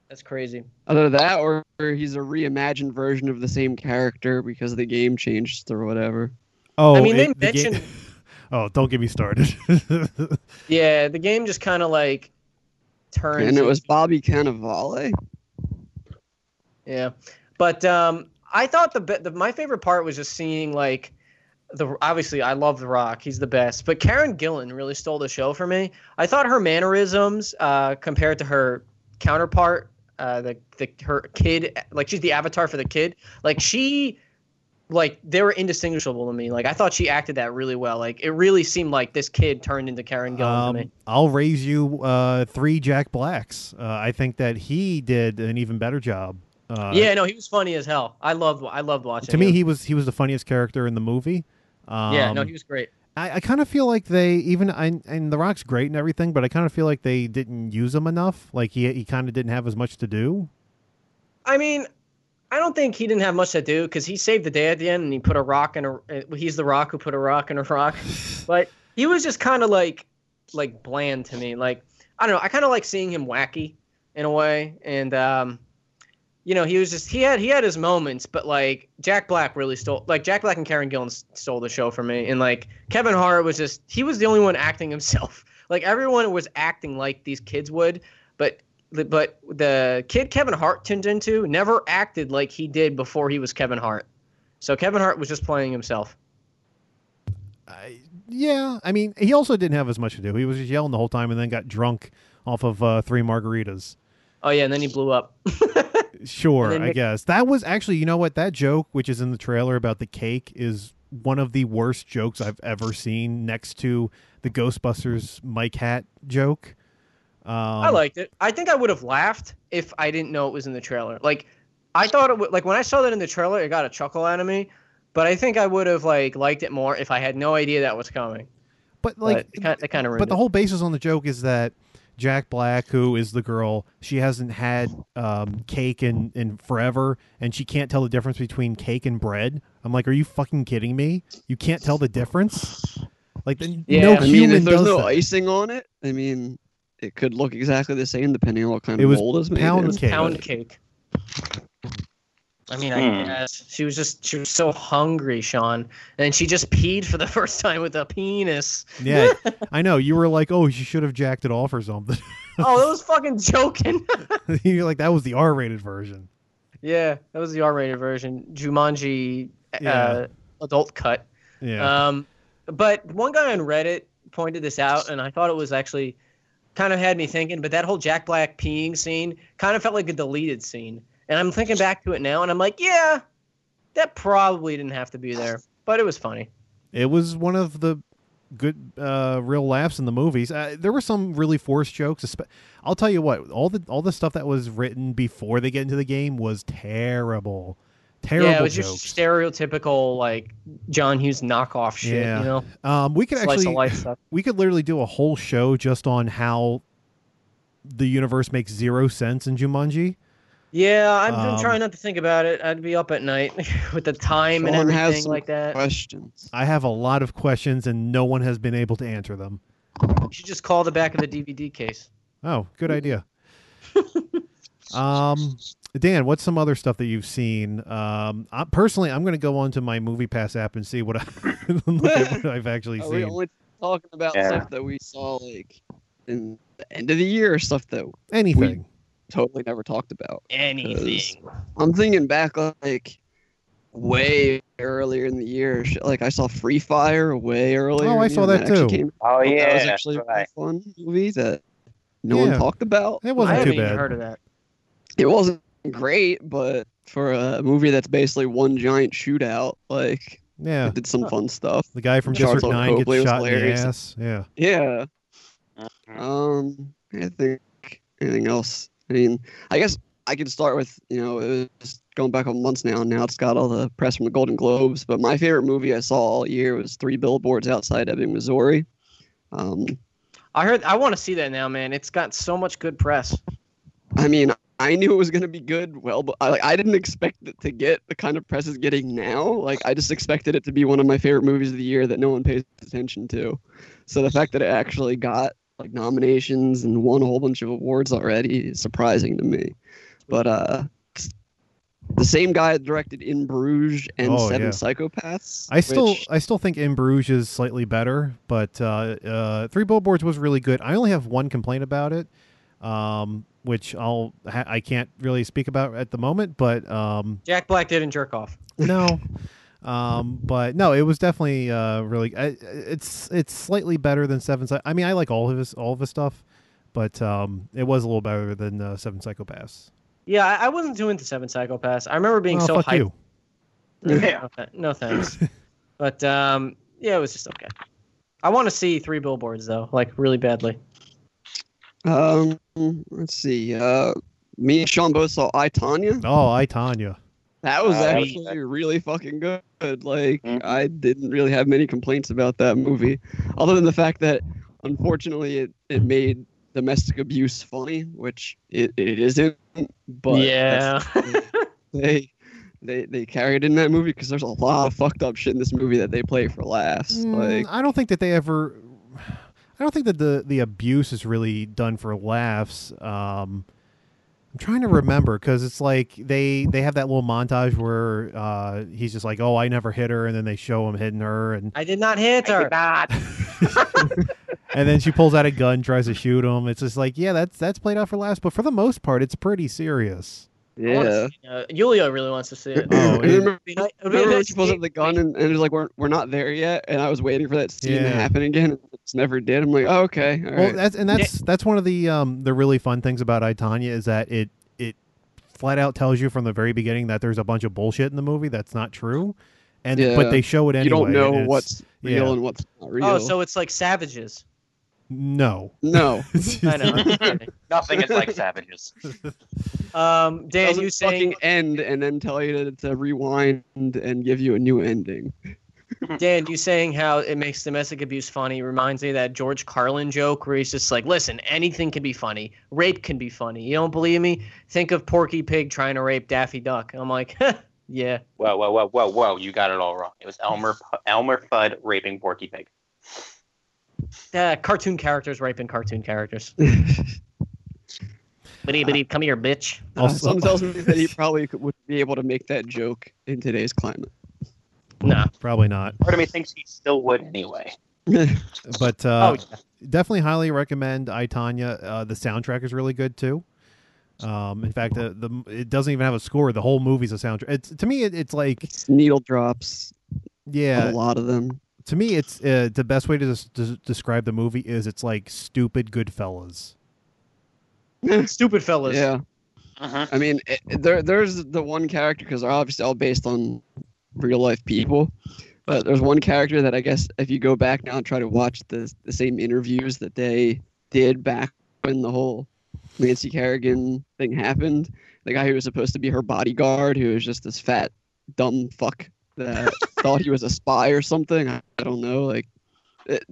B: That's crazy.
K: Either that or he's a reimagined version of the same character because the game changed or whatever.
C: Oh,
B: I mean, they
C: it- the ga-
B: mentioned-
C: oh, don't get me started.
B: Yeah, the game just kind of like turns.
K: And it was Bobby Cannavale.
B: Yeah, but um, I thought the, be- the my favorite part was just seeing like the obviously I love The Rock, he's the best, but Karen Gillan really stole the show for me. I thought her mannerisms uh, compared to her counterpart, uh, the the her kid, like she's the avatar for the kid, like she. Like they were indistinguishable to me. Like I thought she acted that really well. Like it really seemed like this kid turned into Karen Gillan to me.
C: um, I'll raise you uh, three Jack Blacks. Uh, I think that he did an even better job. Uh,
B: yeah, no, he was funny as hell. I loved I loved watching.
C: To me, he was he was the funniest character in the movie. Um,
B: yeah, no, he was great.
C: I, I kind of feel like they even I, and The Rock's great and everything, but I kind of feel like they didn't use him enough. Like he he kind of didn't have as much to do.
B: I mean, I don't think he didn't have much to do because he saved the day at the end and he put a rock in a. uh, He's the rock who put a rock in a rock, but he was just kind of like, like bland to me. Like I don't know. I kind of like seeing him wacky in a way, and um, you know, he was just he had he had his moments, but like Jack Black really stole. Like Jack Black and Karen Gillan stole the show for me, and like Kevin Hart was just he was the only one acting himself. Like everyone was acting like these kids would, but but the kid Kevin Hart turned into never acted like he did before he was Kevin Hart. So Kevin Hart was just playing himself.
C: Yeah, I mean, he also didn't have as much to do. He was just yelling the whole time and then got drunk off of uh, three margaritas.
B: Oh yeah, and then he blew up.
C: Sure, I
B: Nick-
C: guess that was actually, you know what, that joke which is in the trailer about the cake is one of the worst jokes I've ever seen. Next to the Ghostbusters Mike Hat joke. Um,
B: I liked it. I think I would have laughed if I didn't know it was in the trailer. Like I thought it would like when I saw that in the trailer, it got a chuckle out of me. But I think I would have like liked it more if I had no idea that was coming.
C: But like,
B: it kind, it kind of ruined
C: but the
B: it.
C: whole basis on the joke is that Jack Black, who is the girl, she hasn't had um, cake in, in forever, and she can't tell the difference between cake and bread. I'm like, are you fucking kidding me? You can't tell the difference? Like, the, no
K: I mean,
C: human
K: if there's
C: does
K: no
C: that.
K: icing on it, I mean, it could look exactly the same depending on what kind
C: It
K: of
C: was
K: mold is made.
C: pound
K: in.
C: cake.
B: pound cake. I mean,
K: Hmm.
B: I guess she was just she was so hungry, Sean, and she just peed for the first time with a penis.
C: Yeah, I know. You were like, oh, she should have jacked it off or something.
B: oh, that was fucking joking.
C: You're like that was the R-rated version.
B: yeah, that was the R-rated version. Jumanji uh, adult cut.
C: Yeah.
B: Um, but one guy on Reddit pointed this out, and I thought it was actually kind of had me thinking. But that whole Jack Black peeing scene kind of felt like a deleted scene, and I'm thinking back to it now, and I'm like, yeah, that probably didn't have to be there, but it was funny.
C: It was one of the good uh, real laughs in the movies. Uh, there were some really forced jokes. I'll tell you what, all the all the stuff that was written before they get into the game was terrible. Terrible
B: yeah, it was
C: jokes.
B: just stereotypical like John Hughes knockoff shit.
C: yeah.
B: You know,
C: Um, we could
B: Slice
C: actually
B: life
C: we could literally do a whole show just on how the universe makes zero sense in Jumanji.
B: Yeah, I've been
C: Um,
B: trying not to think about it. I'd be up at night with the time and
K: Sean has
B: everything
K: some
B: like that.
K: Questions.
C: I have a lot of questions and no one has been able to answer them.
B: You should just call the back of the DVD case.
C: Oh, good idea. um, Dan, what's some other stuff that you've seen? Um, I, personally, I'm going to go onto my Movie Pass app and see what, I, look at what I've actually
K: Are we
C: seen.
K: only talking about
C: Yeah.
K: stuff that we saw like in the end of the year or stuff that
C: Anything.
K: we totally never talked about?
B: Anything.
K: 'Cause I'm thinking back like way earlier in the year. Like I saw Free Fire way earlier.
C: Oh, I saw
K: year,
C: that
K: actually
C: too.
K: Came,
E: Oh,
K: that was actually a
E: right.
K: really fun movie that no
C: Yeah.
K: one talked about.
C: It wasn't
B: I haven't
C: too
B: even
C: bad.
B: heard of that.
K: It wasn't great, but for a movie that's basically one giant shootout, like
C: Yeah.
K: it did some fun stuff.
C: The guy from
K: Sharlto
C: District 9
K: Copley
C: gets
K: was
C: shot in the ass. Yeah.
K: Yeah. Um, I think anything else. I mean, I guess I could start with you know it was going back on months now. and Now it's got all the press from the Golden Globes. But my favorite movie I saw all year was Three Billboards Outside Ebbing, Missouri. Um,
B: I heard. I want to see that now, man. It's got so much good press.
K: I mean, I knew it was gonna be good. Well, but I, like I didn't expect it to get the kind of press it's getting now. Like I just expected it to be one of my favorite movies of the year that no one pays attention to. So the fact that it actually got like nominations and won a whole bunch of awards already is surprising to me. But uh, the same guy that directed In Bruges and
C: Oh,
K: Seven
C: yeah.
K: Psychopaths.
C: I still
K: which-
C: I still think In Bruges is slightly better, but uh, uh, Three Billboards was really good. I only have one complaint about it, um, which I'll ha- I can't really speak about at the moment, but um,
B: Jack Black didn't jerk off.
C: no. Um, but no, it was definitely uh, really. I, it's it's slightly better than Seven. I mean, I like all of his all of his stuff, but um, it was a little better than uh, Seven Psychopaths.
B: Yeah, I, I wasn't too into Seven Psychopaths. I remember being
C: Oh,
B: so
C: fuck
B: hyped.
C: you.
B: No, th- no thanks. but um, yeah, it was just okay. I want to see Three Billboards though, like really badly.
K: Um, let's see. Uh, me and Sean both saw I Tonya.
C: Oh, I Tonya.
K: That was
E: that was
K: actually really fucking good. Like
E: Mhm.
K: I didn't really have many complaints about that movie, other than the fact that unfortunately it, it made domestic abuse funny, which it, it isn't. But
B: yeah.
K: they they they carried in that movie because there's a lot of fucked up shit in this movie that they play for laughs.
C: Mm,
K: Like
C: I don't think that they ever. I don't think that the the abuse is really done for laughs. Um, I'm trying to remember because it's like they they have that little montage where uh, he's just like, "Oh, I never hit her," and then they show him hitting her, and
B: I did not hit her.
C: and then she pulls out a gun, tries to shoot him. It's just like, yeah, that's that's played out for laughs, but for the most part, it's pretty serious.
B: I wanna
K: yeah.
B: see- uh, Yulia really wants to see it.
C: Oh,
K: And
C: it-
K: remember,
B: It'd be ni- it'd be
K: remember when
B: nice
K: she
B: to
K: pulls up the gun and, and it's like we're we're not there yet, and I was waiting for that scene
C: Yeah.
K: to happen again. and It never did. I'm like, oh, okay, all
C: Well,
K: right.
C: that's and that's that's one of the um the really fun things about I Tonya is that it it flat out tells you from the very beginning that there's a bunch of bullshit in the movie that's not true, and
K: Yeah.
C: but they show it anyway.
K: you don't know what's real
C: yeah.
K: and what's not real.
B: Oh, so it's like Savages.
C: No.
K: no.
B: I know.
E: Nothing is like savages.
B: um, Dan,
K: Doesn't
B: you saying
K: fucking end and then tell you to, to rewind and give you a new ending.
B: Dan, you saying how it makes domestic abuse funny reminds me of that George Carlin joke where he's just like, listen, anything can be funny. Rape can be funny. You don't believe me? Think of Porky Pig trying to rape Daffy Duck. I'm like, yeah.
E: Whoa, whoa, whoa, whoa, whoa! You got it all wrong. It was Elmer Elmer Fudd raping Porky Pig.
B: Uh, cartoon characters raping cartoon characters. Bitty bitty, come here, bitch.
C: Also-
K: Someone tells me that he probably could, would be able to make that joke in today's climate.
B: Nah.
C: Probably not.
E: Part of me thinks he still would anyway.
C: But uh,
B: Oh,
C: definitely highly recommend I Tonya. Uh, the soundtrack is really good too. Um, in fact, the, the it doesn't even have a score. The whole movie's a soundtrack. It's to me, it, it's like
K: It's needle drops.
C: yeah.
K: A lot of them.
C: To me, it's uh, the best way to, des- to describe the movie is it's like stupid Goodfellas.
B: Stupid fellas.
K: Yeah.
E: Uh-huh.
K: I mean, it, there there's the one character because they're obviously all based on real life people. But there's one character that I guess if you go back now and try to watch the the same interviews that they did back when the whole Nancy Kerrigan thing happened, the guy who was supposed to be her bodyguard, who was just this fat dumb fuck that thought he was a spy or something. I, I don't know. Like, it,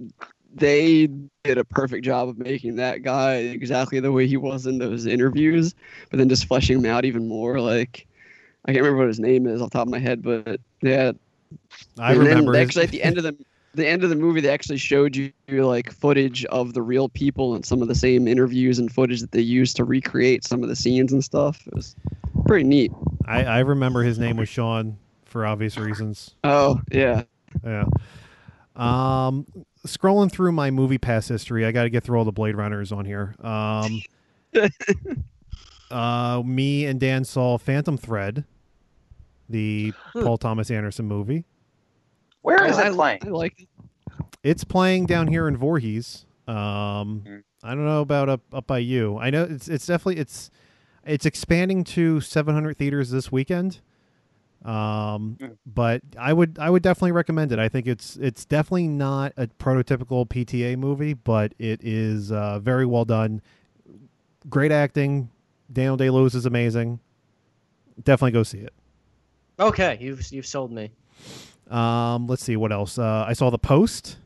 K: they did a perfect job of making that guy exactly the way he was in those interviews, but then just fleshing him out even more. Like, I can't remember what his name is off the top of my head, but yeah.
C: I
K: And
C: remember
K: actually at the end of the the end of the movie they actually showed you like footage of the real people and some of the same interviews and footage that they used to recreate some of the scenes and stuff. It was pretty neat.
C: I, I remember his name was Sean for obvious reasons.
K: Oh yeah.
C: Yeah. Um, scrolling through my movie pass history, I got to get through all the Blade Runners on here. Um, uh, me and Dan saw Phantom Thread, the Paul Thomas Anderson movie.
E: Where is
K: I,
E: it playing?
K: I like it.
C: It's playing down here in Voorhees. Um, I don't know about up up by you. I know it's it's definitely it's it's expanding to 700 theaters this weekend. Um, but I would I would definitely recommend it. I think it's it's definitely not a prototypical PTA movie, but it is uh, very well done. Great acting. Daniel Day Lewis is amazing. Definitely go see it.
B: Okay, you've you've sold me.
C: Um, let's see what else. Uh, I saw The Post,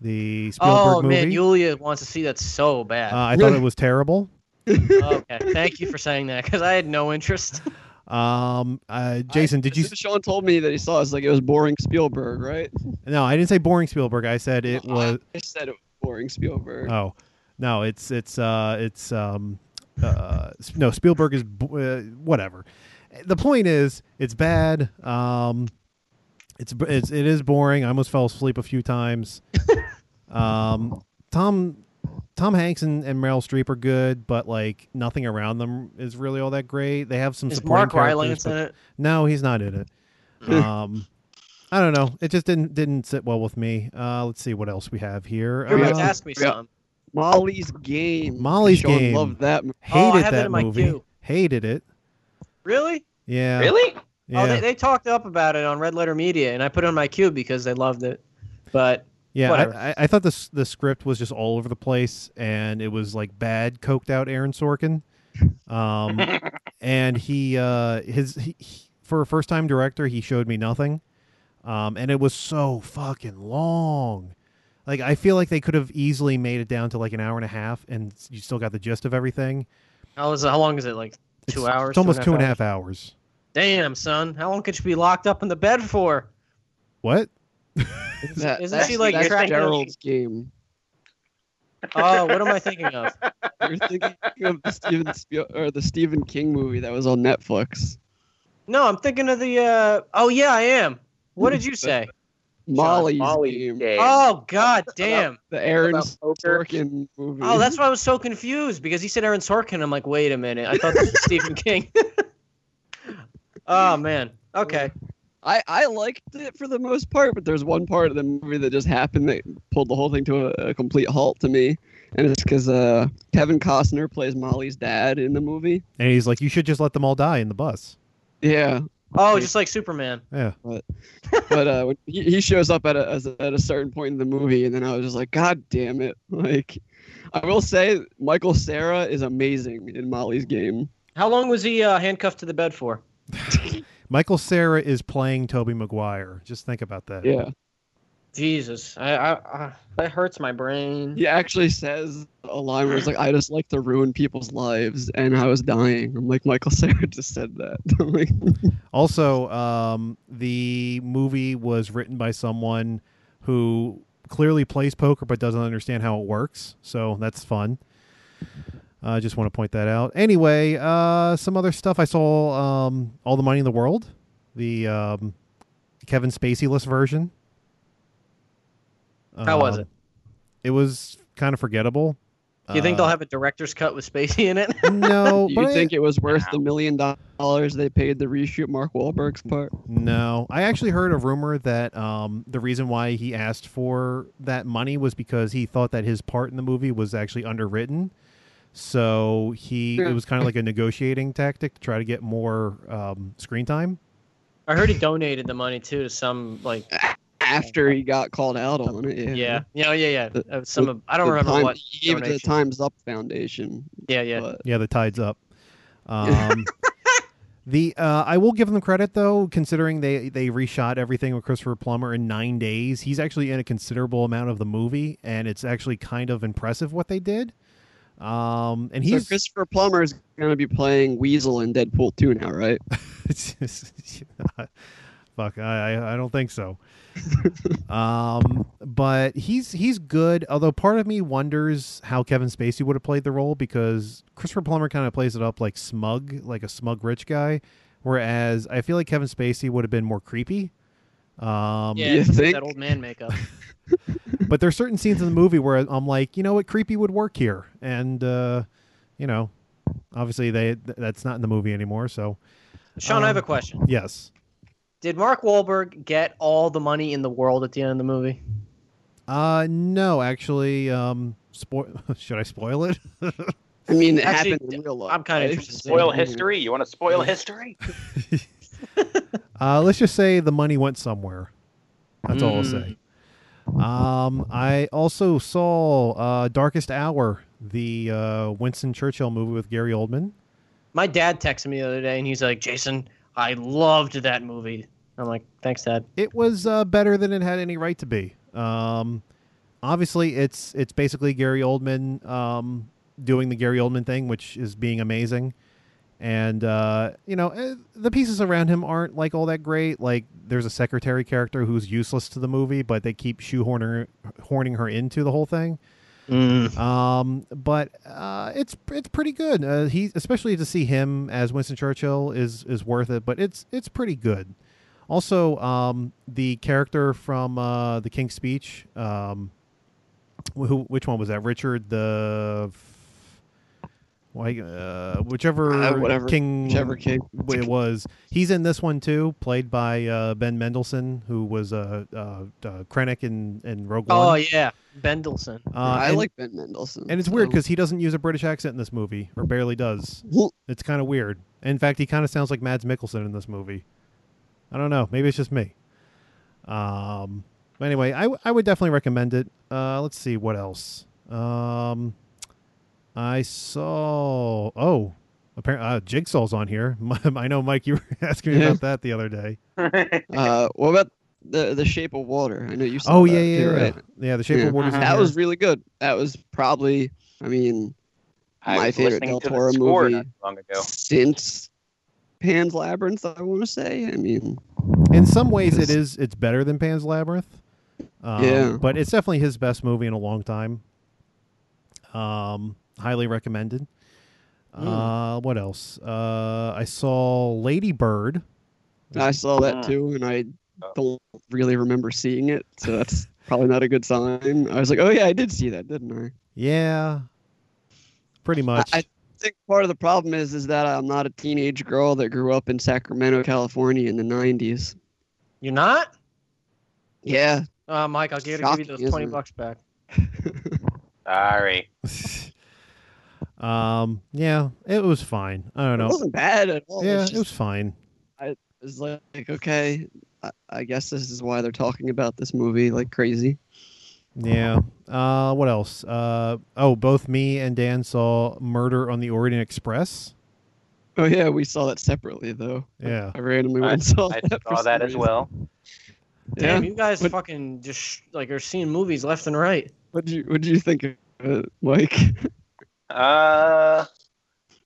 C: the Spielberg
B: oh
C: movie.
B: man, Julia wants to see that so bad.
C: uh, I thought it was terrible.
B: okay, thank you for saying that because I had no interest.
C: Um, uh, Jason, did you?
K: Sean told me that he saw it, it's like it was boring Spielberg, right?
C: No, I didn't say boring Spielberg. I said it was.
K: I said it was boring Spielberg.
C: Oh, no, it's it's uh it's um uh no Spielberg is uh, whatever. The point is, it's bad. Um, it's it's it is boring. I almost fell asleep a few times. um, Tom Tom Hanks and, and Meryl Streep are good, but like nothing around them is really all that great. They have some
B: Is
C: supporting
B: Mark Rylance
C: characters, but-
B: in it?
C: No, he's not in it. um, I don't know. It just didn't didn't sit well with me. Uh, let's see what else we have here.
B: You're
C: Uh,
B: ask me
K: yeah.
B: some.
K: Molly's game.
C: Molly's
K: Sean
C: game.
K: Loved that. movie.
B: Oh, I
C: Hated
B: have that
C: that
B: in my
C: movie.
B: queue.
C: Hated it.
B: Really?
C: Yeah.
E: Really?
C: Yeah.
B: Oh, they, they talked up about it on Red Letter Media, and I put it on my queue because they loved it. But
C: yeah. I, I, I thought the the script was just all over the place, and it was like bad, coked out Aaron Sorkin. Um, and he uh his he, he- for a first time director, he showed me nothing. Um, and it was so fucking long. Like I feel like they could have easily made it down to like an hour and a half, and you still got the gist of everything.
B: how is it, how long is it? Like two
C: It's-
B: hours?
C: It's almost two and a half hours.
B: Damn, son, how long could you be locked up in the bed for?
C: What?
K: That,
B: Isn't
K: that's,
B: she, like,
K: that's
B: tracking-
K: Gerald's game?
B: Oh, what am I thinking of?
K: You're thinking of the Stephen Spiel- or the Stephen King movie that was on Netflix.
B: No, I'm thinking of the. uh Oh yeah, I am. What did you say?
K: Molly's,
E: Molly's
K: game.
E: game.
B: Oh god damn.
K: The Aaron
E: About poker.
K: Sorkin movie.
B: Oh, that's why I was so confused because he said Aaron Sorkin. I'm like, wait a minute, I thought this was Stephen King. oh man. Okay.
K: I, I liked it for the most part, but there's one part of the movie that just happened that pulled the whole thing to a, a complete halt to me. And it's because uh, Kevin Costner plays Molly's dad in the movie.
C: And he's like, you should just let them all die in the bus.
K: Yeah,
B: Oh, just like Superman.
C: Yeah.
K: but but uh, when he, he shows up at a a- at a certain point in the movie, and then I was just like, God damn it! Like, I will say, Michael Cera is amazing in Molly's game.
B: How long was he uh, handcuffed to the bed for?
C: Michael Cera is playing Tobey Maguire. Just think about that.
K: Yeah,
B: Jesus, I, I, I that hurts my brain.
K: he actually says a line where it's like, "I just like to ruin people's lives," and I was dying. I'm like, Michael Cera just said that. Like,
C: Also, um, the movie was written by someone who clearly plays poker but doesn't understand how it works. So that's fun. I just want to point that out. Anyway, uh, some other stuff I saw. Um, All the Money in the World, the um, Kevin Spacey-less version.
B: How was it?
C: It was kind of forgettable.
B: Do you think they'll
C: Uh,
B: have a director's cut with Spacey in it?
C: No,
K: Do
C: but
K: you
C: I-
K: think it was worth the million dollars they paid to reshoot Mark Wahlberg's part?
C: No, I actually heard a rumor that um, the reason why he asked for that money was because he thought that his part in the movie was actually underwritten. So he it was kind of like a negotiating tactic to try to get more um, screen time.
B: I heard he donated the money too to some like
K: After he got called out on it, yeah.
B: yeah, you know, yeah, yeah. Uh, some
K: The-
B: of, I don't remember
K: time-
B: what.
K: He gave it to the. Times Up Foundation.
B: Yeah, yeah.
K: but-
C: Yeah, the tide's up. Um, the uh, I will give them credit though, considering they they reshot everything with Christopher Plummer in nine days. He's actually in a considerable amount of the movie, and it's actually kind of impressive what they did. Um, and
K: so Christopher Plummer is going to be playing Weasel in Deadpool 2 now, right?
C: Fuck I, I I don't think so um but he's he's good although part of me wonders how kevin spacey would have played the role because christopher plummer kind of plays it up like smug like a smug rich guy whereas i feel like kevin spacey would have been more creepy um
B: Yeah,
K: You think?
B: that old man makeup.
C: but there's certain scenes in the movie where i'm like you know what creepy would work here and uh you know obviously they th- that's not in the movie anymore so
B: Sean, I have a
C: Um,
B: question.
C: yes
B: Did Mark Wahlberg get all the money in the world at the end of the movie?
C: Uh, no, actually, um, spoil. Should I spoil it?
K: I mean, it
B: Actually,
K: happened in real life.
B: I'm kind of interested.
E: Spoil history? You want to spoil history?
C: uh, let's just say the money went somewhere. That's all I'll
B: Mm.
C: say. Um, I also saw uh, Darkest Hour, the uh, Winston Churchill movie with Gary Oldman.
B: My dad texted me the other day and he's like, Jason, I loved that movie. I'm like, thanks, Dad.
C: It was uh, better than it had any right to be. Um, obviously, it's it's basically Gary Oldman um, doing the Gary Oldman thing, which is being amazing. And uh, you know, eh, the pieces around him aren't like all that great. Like, there's a secretary character who's useless to the movie, but they keep shoehorning horning her into the whole thing. Um, but uh, it's it's pretty good. Uh, he especially to see him as Winston Churchill is is worth it. But it's it's pretty good. Also, um, the character from uh, the King's Speech, um, who which one was that? Richard the. Why, uh, whichever,
K: Uh, whatever-
C: king,
K: whichever king.
C: it was, he's in this one too, played by uh, Ben Mendelsohn, who was uh, uh, uh, Krennic in, in Rogue One.
B: Oh, yeah. Bendelson.
C: Uh,
K: I
C: and-
K: like Ben Mendelsohn.
C: and it's weird because he doesn't use a British accent in this movie, or barely does. It's kind of weird. In fact, he kind of sounds like Mads Mikkelsen in this movie. I don't know. Maybe it's just me. Um. But anyway, I, w- I would definitely recommend it. Uh, let's see what else. Um, I saw. Oh, apparently uh, Jigsaw's on here. I know, Mike. You were asking me about that the other day.
K: Uh, what about the the Shape of Water? I know you saw
C: Oh
K: that
C: yeah, yeah,
K: too,
C: yeah.
K: right?
C: Yeah, The Shape
K: Yeah.
C: of Water's in
K: That
C: here.
K: was really good. That was probably, I mean,
E: I
K: my favorite
E: listening
K: Del Toro
E: score
K: movie
E: long ago.
K: since Pan's Labyrinth. I want to say. I mean,
C: in some ways it is. It's better than Pan's Labyrinth. Um,
K: Yeah.
C: but it's definitely his best movie in a long time. Um, highly recommended. Uh, what else? Uh, I saw Lady Bird.
K: I saw that
E: Mm.
K: too, and I don't really remember seeing it, so that's probably not a good sign. I was like, oh yeah, I did see that, didn't I?
C: Yeah, pretty much.
K: I think part of the problem is is that I'm not a teenage girl that grew up in Sacramento, California in the '90s.
B: You're not?
K: Yeah,
B: Uh, Mike, I'll give, give you those 20 bucks back.
E: Sorry.
C: um, yeah, it was fine. I don't know.
K: it wasn't bad at all.
C: Yeah, it was
K: just-
C: fine.
K: I was like, okay, I, I guess this is why they're talking about this movie like crazy.
C: Yeah. Uh, what else? Uh, oh, both me and Dan saw Murder on the Orient Express.
K: Oh yeah, we saw that separately though.
C: Yeah.
K: I randomly went and saw
E: I
K: that. for
E: saw that as well.
B: Damn,
K: Yeah.
B: you guys
K: What-
B: fucking just like are seeing movies left and right.
K: What do you What did you think of it, Mike?
E: Uh,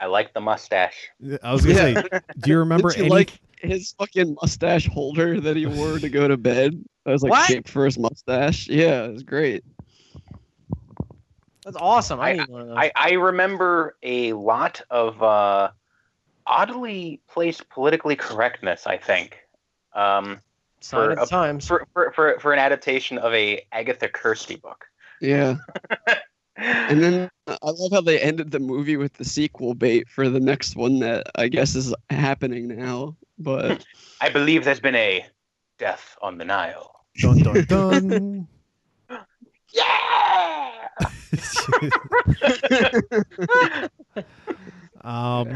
E: I like the mustache.
C: I was gonna
K: Yeah.
C: say, do you remember
K: Did you
C: any?
K: like his fucking mustache holder that he wore to go to bed? That was like
B: What?
K: shaped for his mustache. Yeah, it was great.
B: That's awesome. I,
E: I-
B: need one of those.
E: I, I remember a lot of uh, oddly placed politically correctness. I think um, for a-
B: times.
E: for, for for for an adaptation of a Agatha Christie book.
K: Yeah. And then I love how they ended the movie with the sequel bait for the next one that I guess is happening now. But
E: I believe there's been a death on the Nile.
C: Dun dun dun.
E: Yeah.
C: um,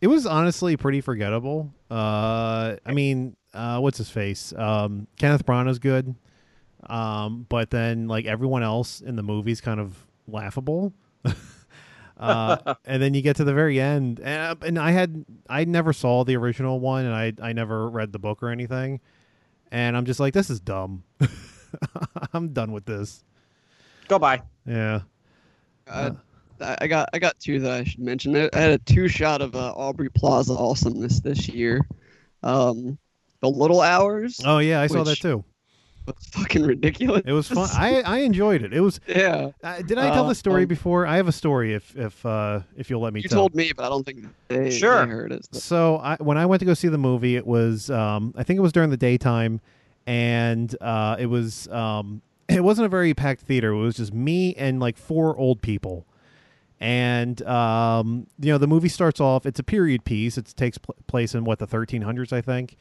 C: it was honestly pretty forgettable. Uh, I mean, uh, what's his face? Um, Kenneth Branagh's good. Um, but then like everyone else in the movie's kind of laughable. uh, and then you get to the very end, and, and I had I never saw the original one, and I I never read the book or anything, and I'm just like, this is dumb. I'm done with this.
B: Go by.
C: Yeah.
K: uh, I I got I got two that I should mention. I I had a two shot of uh, Aubrey Plaza awesomeness this year. Um, the Little Hours.
C: Oh yeah, I saw that too.
K: Was fucking ridiculous.
C: It was fun. I I enjoyed it. It was.
K: yeah.
C: Uh, did I tell
K: Uh,
C: the story
K: um,
C: before? I have a story. If if uh if you'll let me
K: You
C: tell.
K: told me, but I don't think they,
B: Sure.
K: they heard it. so-
C: So I, when I went to go see the movie, it was um, I think it was during the daytime, and uh, it was um, it wasn't a very packed theater. It was just me and like four old people, and um, you know the movie starts off. It's a period piece. It takes pl- place in what the 1300s, I think,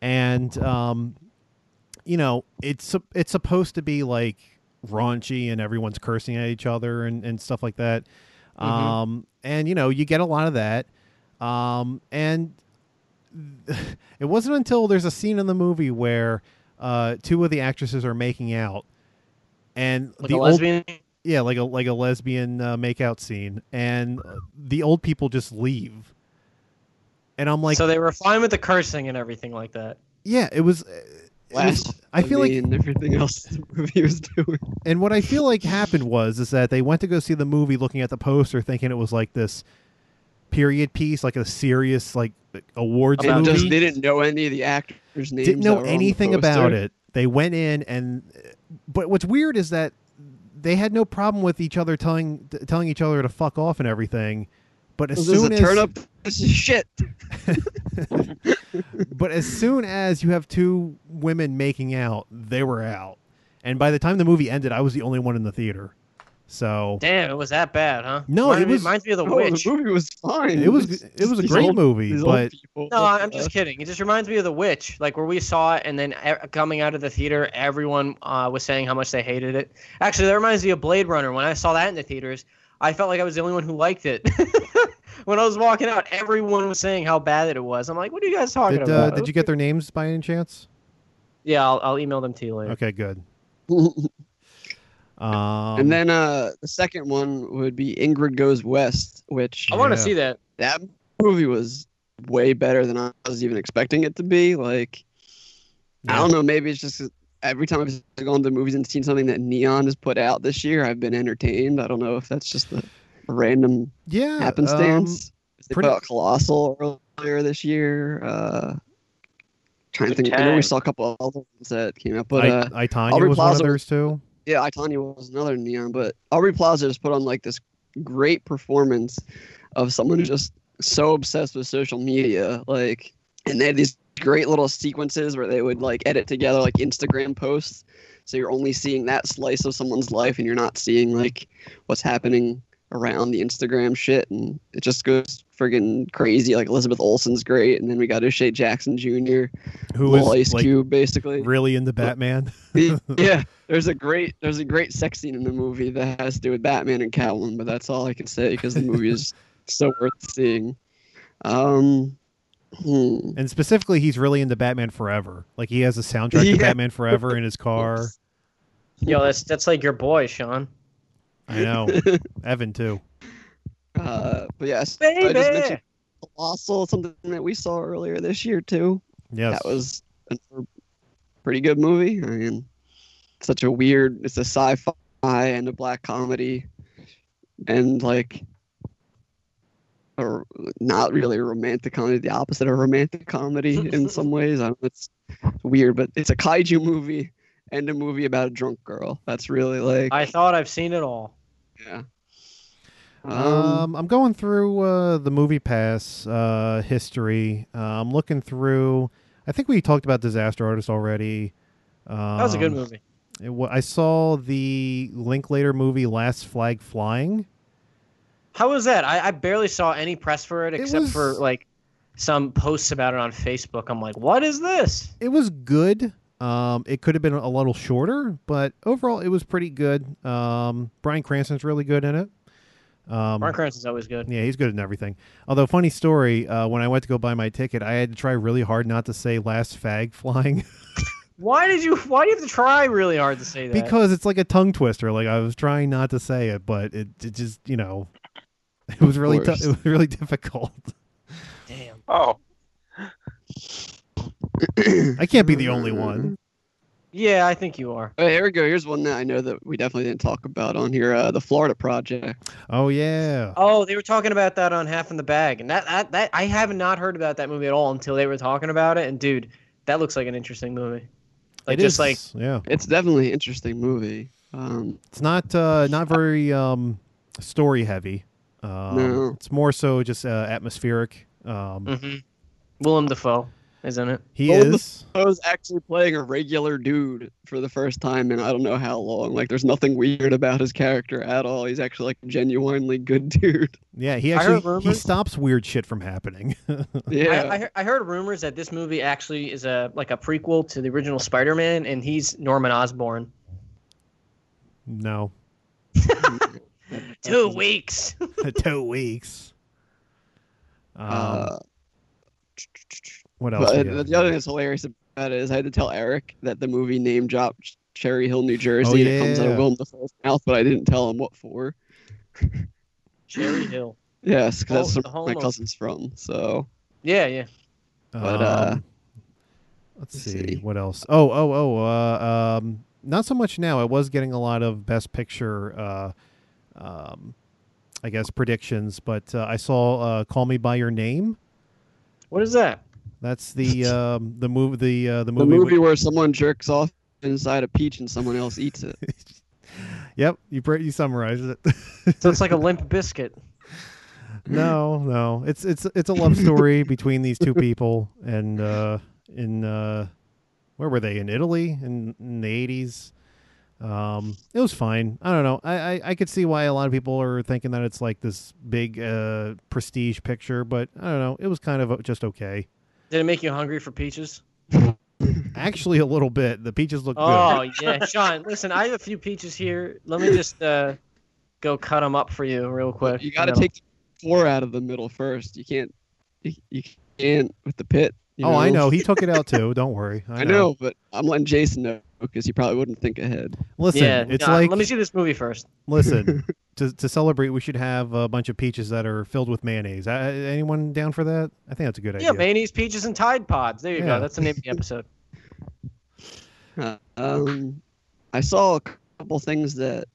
C: and um, you know it's it's supposed to be like raunchy and everyone's cursing at each other and, and stuff like that. Um, and you know you get a lot of that. Um, and it wasn't until there's a scene in the movie where uh, two of the actresses are making out, and
B: Like
C: the
B: a
C: old-
B: lesbian.
C: yeah, like a like a lesbian uh, makeout scene, and the old people just leave, and I'm like,
B: so they were fine with the cursing and everything like that.
C: yeah, it was. It was- I feel like
K: and everything else the movie was doing.
C: And what I feel like happened was is that they went to go see the movie looking at the poster thinking it was like this period piece, like a serious like awards
K: And
C: movie.
K: just they didn't know any of the actors' names.
C: Didn't know
K: were on the
C: anything about it. They went in and but what's weird is that they had no problem with each other telling telling each other to fuck off and everything. But as
K: This is
C: soon
K: a
C: as
K: turn up. This is shit.
C: but as soon as you have two women making out, they were out. And by the time the movie ended, I was the only one in the theater. So
B: Damn, it was that bad, huh?
C: No, it
B: Reminded
C: was-
B: reminds me of the
K: Oh,
B: witch.
K: the movie was fine.
C: It was it was a great
K: old-
C: movie, but.
B: No, I'm just kidding. It just reminds me of The Witch, like where we saw it, and then e- coming out of the theater, everyone uh, was saying how much they hated it. Actually, that reminds me of Blade Runner. When I saw that in the theaters, I felt like I was the only one who liked it. when I was walking out, everyone was saying how bad it was. I'm like, what are you guys talking
C: did uh,
B: about?
C: did you get their names by any chance?
B: Yeah, I'll, I'll email them to you later.
C: Okay, good. Um,
K: and then uh, the second one would be Ingrid Goes West, which
B: I want to
C: Yeah.
B: see that.
K: that movie was way better than I was even expecting it to be. Like, I don't know, maybe it's just every time I've gone to the movies and seen something that Neon has put out this year, I've been entertained. I don't know if that's just a, a random
C: yeah,
K: happenstance. they
C: pretty-
K: put out Colossal earlier this year. Uh, trying to
E: Good
K: think, I know we saw a couple of other ones that came out, but
C: I,
K: uh,
C: I Tonya
K: Aubrey
C: was one of
K: Plaza was-
C: theirs too.
K: yeah, I was another neon, but Aubrey Plaza just put on like this great performance of someone who's just so obsessed with social media. Like, and they had these great little sequences where they would like edit together like Instagram posts. So you're only seeing that slice of someone's life and you're not seeing like what's happening around the Instagram shit. And it just goes friggin' crazy. Like Elizabeth Olsen's great. And then we got O'Shea Jackson Jr.,
C: Who
K: Lil Ice
C: like
K: Cube, basically
C: really into Batman.
K: yeah, there's a great there's a great sex scene in the movie that has to do with Batman and Catwoman, but that's all I can say because the movie is so worth seeing. Um, hmm.
C: and specifically, he's really into Batman Forever. Like he has a soundtrack to Batman Forever in his car.
B: Yo, that's that's like your boy, Sean.
C: I know, Evan too.
K: Uh, but yes, I just mentioned Colossal, something that we saw earlier this year too.
C: Yes,
K: That was a pretty good movie. I mean, such a weird. It's a sci-fi and a black comedy, and like, or not really a romantic comedy. The opposite of a romantic comedy in some ways. I don't, it's weird, but it's a kaiju movie and a movie about a drunk girl. That's really like,
B: I thought I've seen it all.
K: yeah.
C: Um, I'm going through uh, the movie pass uh, history. Uh, I'm looking through. I think we talked about Disaster Artist already. Um,
B: That was a good movie.
C: It I saw the Linklater movie Last Flag Flying.
B: How was that? I, I barely saw any press for it except for
C: was-
B: like some posts about it on Facebook. I'm like, what is this?
C: It was good. Um, it could have been a little shorter, but overall it was pretty good. Um, Bryan Cranston's really good in it. Um,
B: Mark Cranston's always good.
C: Yeah, he's good in everything. Although, funny story, uh, when I went to go buy my ticket, I had to try really hard not to say "last fag flying"
B: Why did you? Why do you have to try really hard to say that?
C: because it's like a tongue twister. Like I was trying not to say it, but it, it just you know, it was really tou-
K: course.
C: it was really difficult.
B: Damn.
E: Oh,
C: I can't be the only one.
B: Yeah, I think you are.
K: Oh, here we go. Here's one that I know that we definitely didn't talk about on here. Uh, the Florida Project.
C: Oh yeah,
B: Oh, they were talking about that on Half in the Bag, and that, that that I have not heard about that movie at all until they were talking about it. And dude, that looks like an interesting movie. Like
C: It
B: just
C: is,
B: like
C: yeah,
K: It's definitely an interesting movie. Um,
C: it's not uh, not very um, story heavy. Um,
K: No.
C: It's more so just uh, atmospheric. Um,
B: mhm. Willem Dafoe, isn't it?
C: He
K: Willem
C: is.
K: Dafoe's actually playing a regular dude for the first time in I don't know how long. Like, there's nothing weird about his character at all. He's actually like a genuinely good dude.
C: Yeah, he actually he stops weird shit from happening.
K: Yeah.
B: I, I, heard- I heard rumors that this movie actually is a like a prequel to the original Spider-Man, and he's Norman Osborn.
C: no,
B: Two weeks.
C: two weeks. Um,
K: Uh,
C: what else?
K: but the other thing that's hilarious about it is I had to tell Eric that the movie name dropped Cherry Hill, New Jersey,
C: Oh,
K: and it comes out of Willem Dafoe's mouth, but I didn't tell him what for.
B: Cherry Hill.
K: Yes, because
B: Oh,
K: that's where
B: home
K: my
B: of-
K: cousin's from. So
B: Yeah, yeah.
K: but, uh,
C: Um, let's
K: let's
C: see
K: see.
C: what else. Oh, oh, oh. Uh, um, not so much now. I was getting a lot of best picture. Uh, um, I guess predictions, but uh, I saw uh, "Call Me by Your Name."
B: What is that?
C: That's the um, the movie. The uh, the
K: the
C: movie.
K: movie
C: with-
K: where someone jerks off inside a peach and someone else eats it.
C: yep, you pre- you summarized it.
B: So it's like a limp biscuit.
C: no, no. It's it's it's a love story between these two people, and uh, in uh, where were they in Italy in, in the eighties? Um, it was fine. I don't know. I, I I could see why a lot of people are thinking that it's like this big uh, prestige picture, but I don't know. It was kind of just okay.
B: Did it make you hungry for peaches?
C: Actually, a little bit. The peaches look
B: Oh
C: good.
B: Oh yeah, Sean. Listen, I have a few peaches here. Let me just uh, go cut them up for you real quick.
K: You got to
B: And then
K: take the core out of the middle first. You can't. You, you can't with the pit. You
C: Oh, I know. He took it out too. Don't worry. I,
K: I know, but I'm letting Jason know because he probably wouldn't think ahead.
C: Listen,
B: yeah,
C: it's
B: nah,
C: like
B: let me see this movie first.
C: Listen, to to celebrate, we should have a bunch of peaches that are filled with mayonnaise. Uh, anyone down for that? I think that's a good
B: Yeah,
C: idea.
B: Yeah, mayonnaise, peaches, and Tide Pods. There you
C: Yeah.
B: go. That's the name of the episode.
K: Uh, um, I saw a couple things that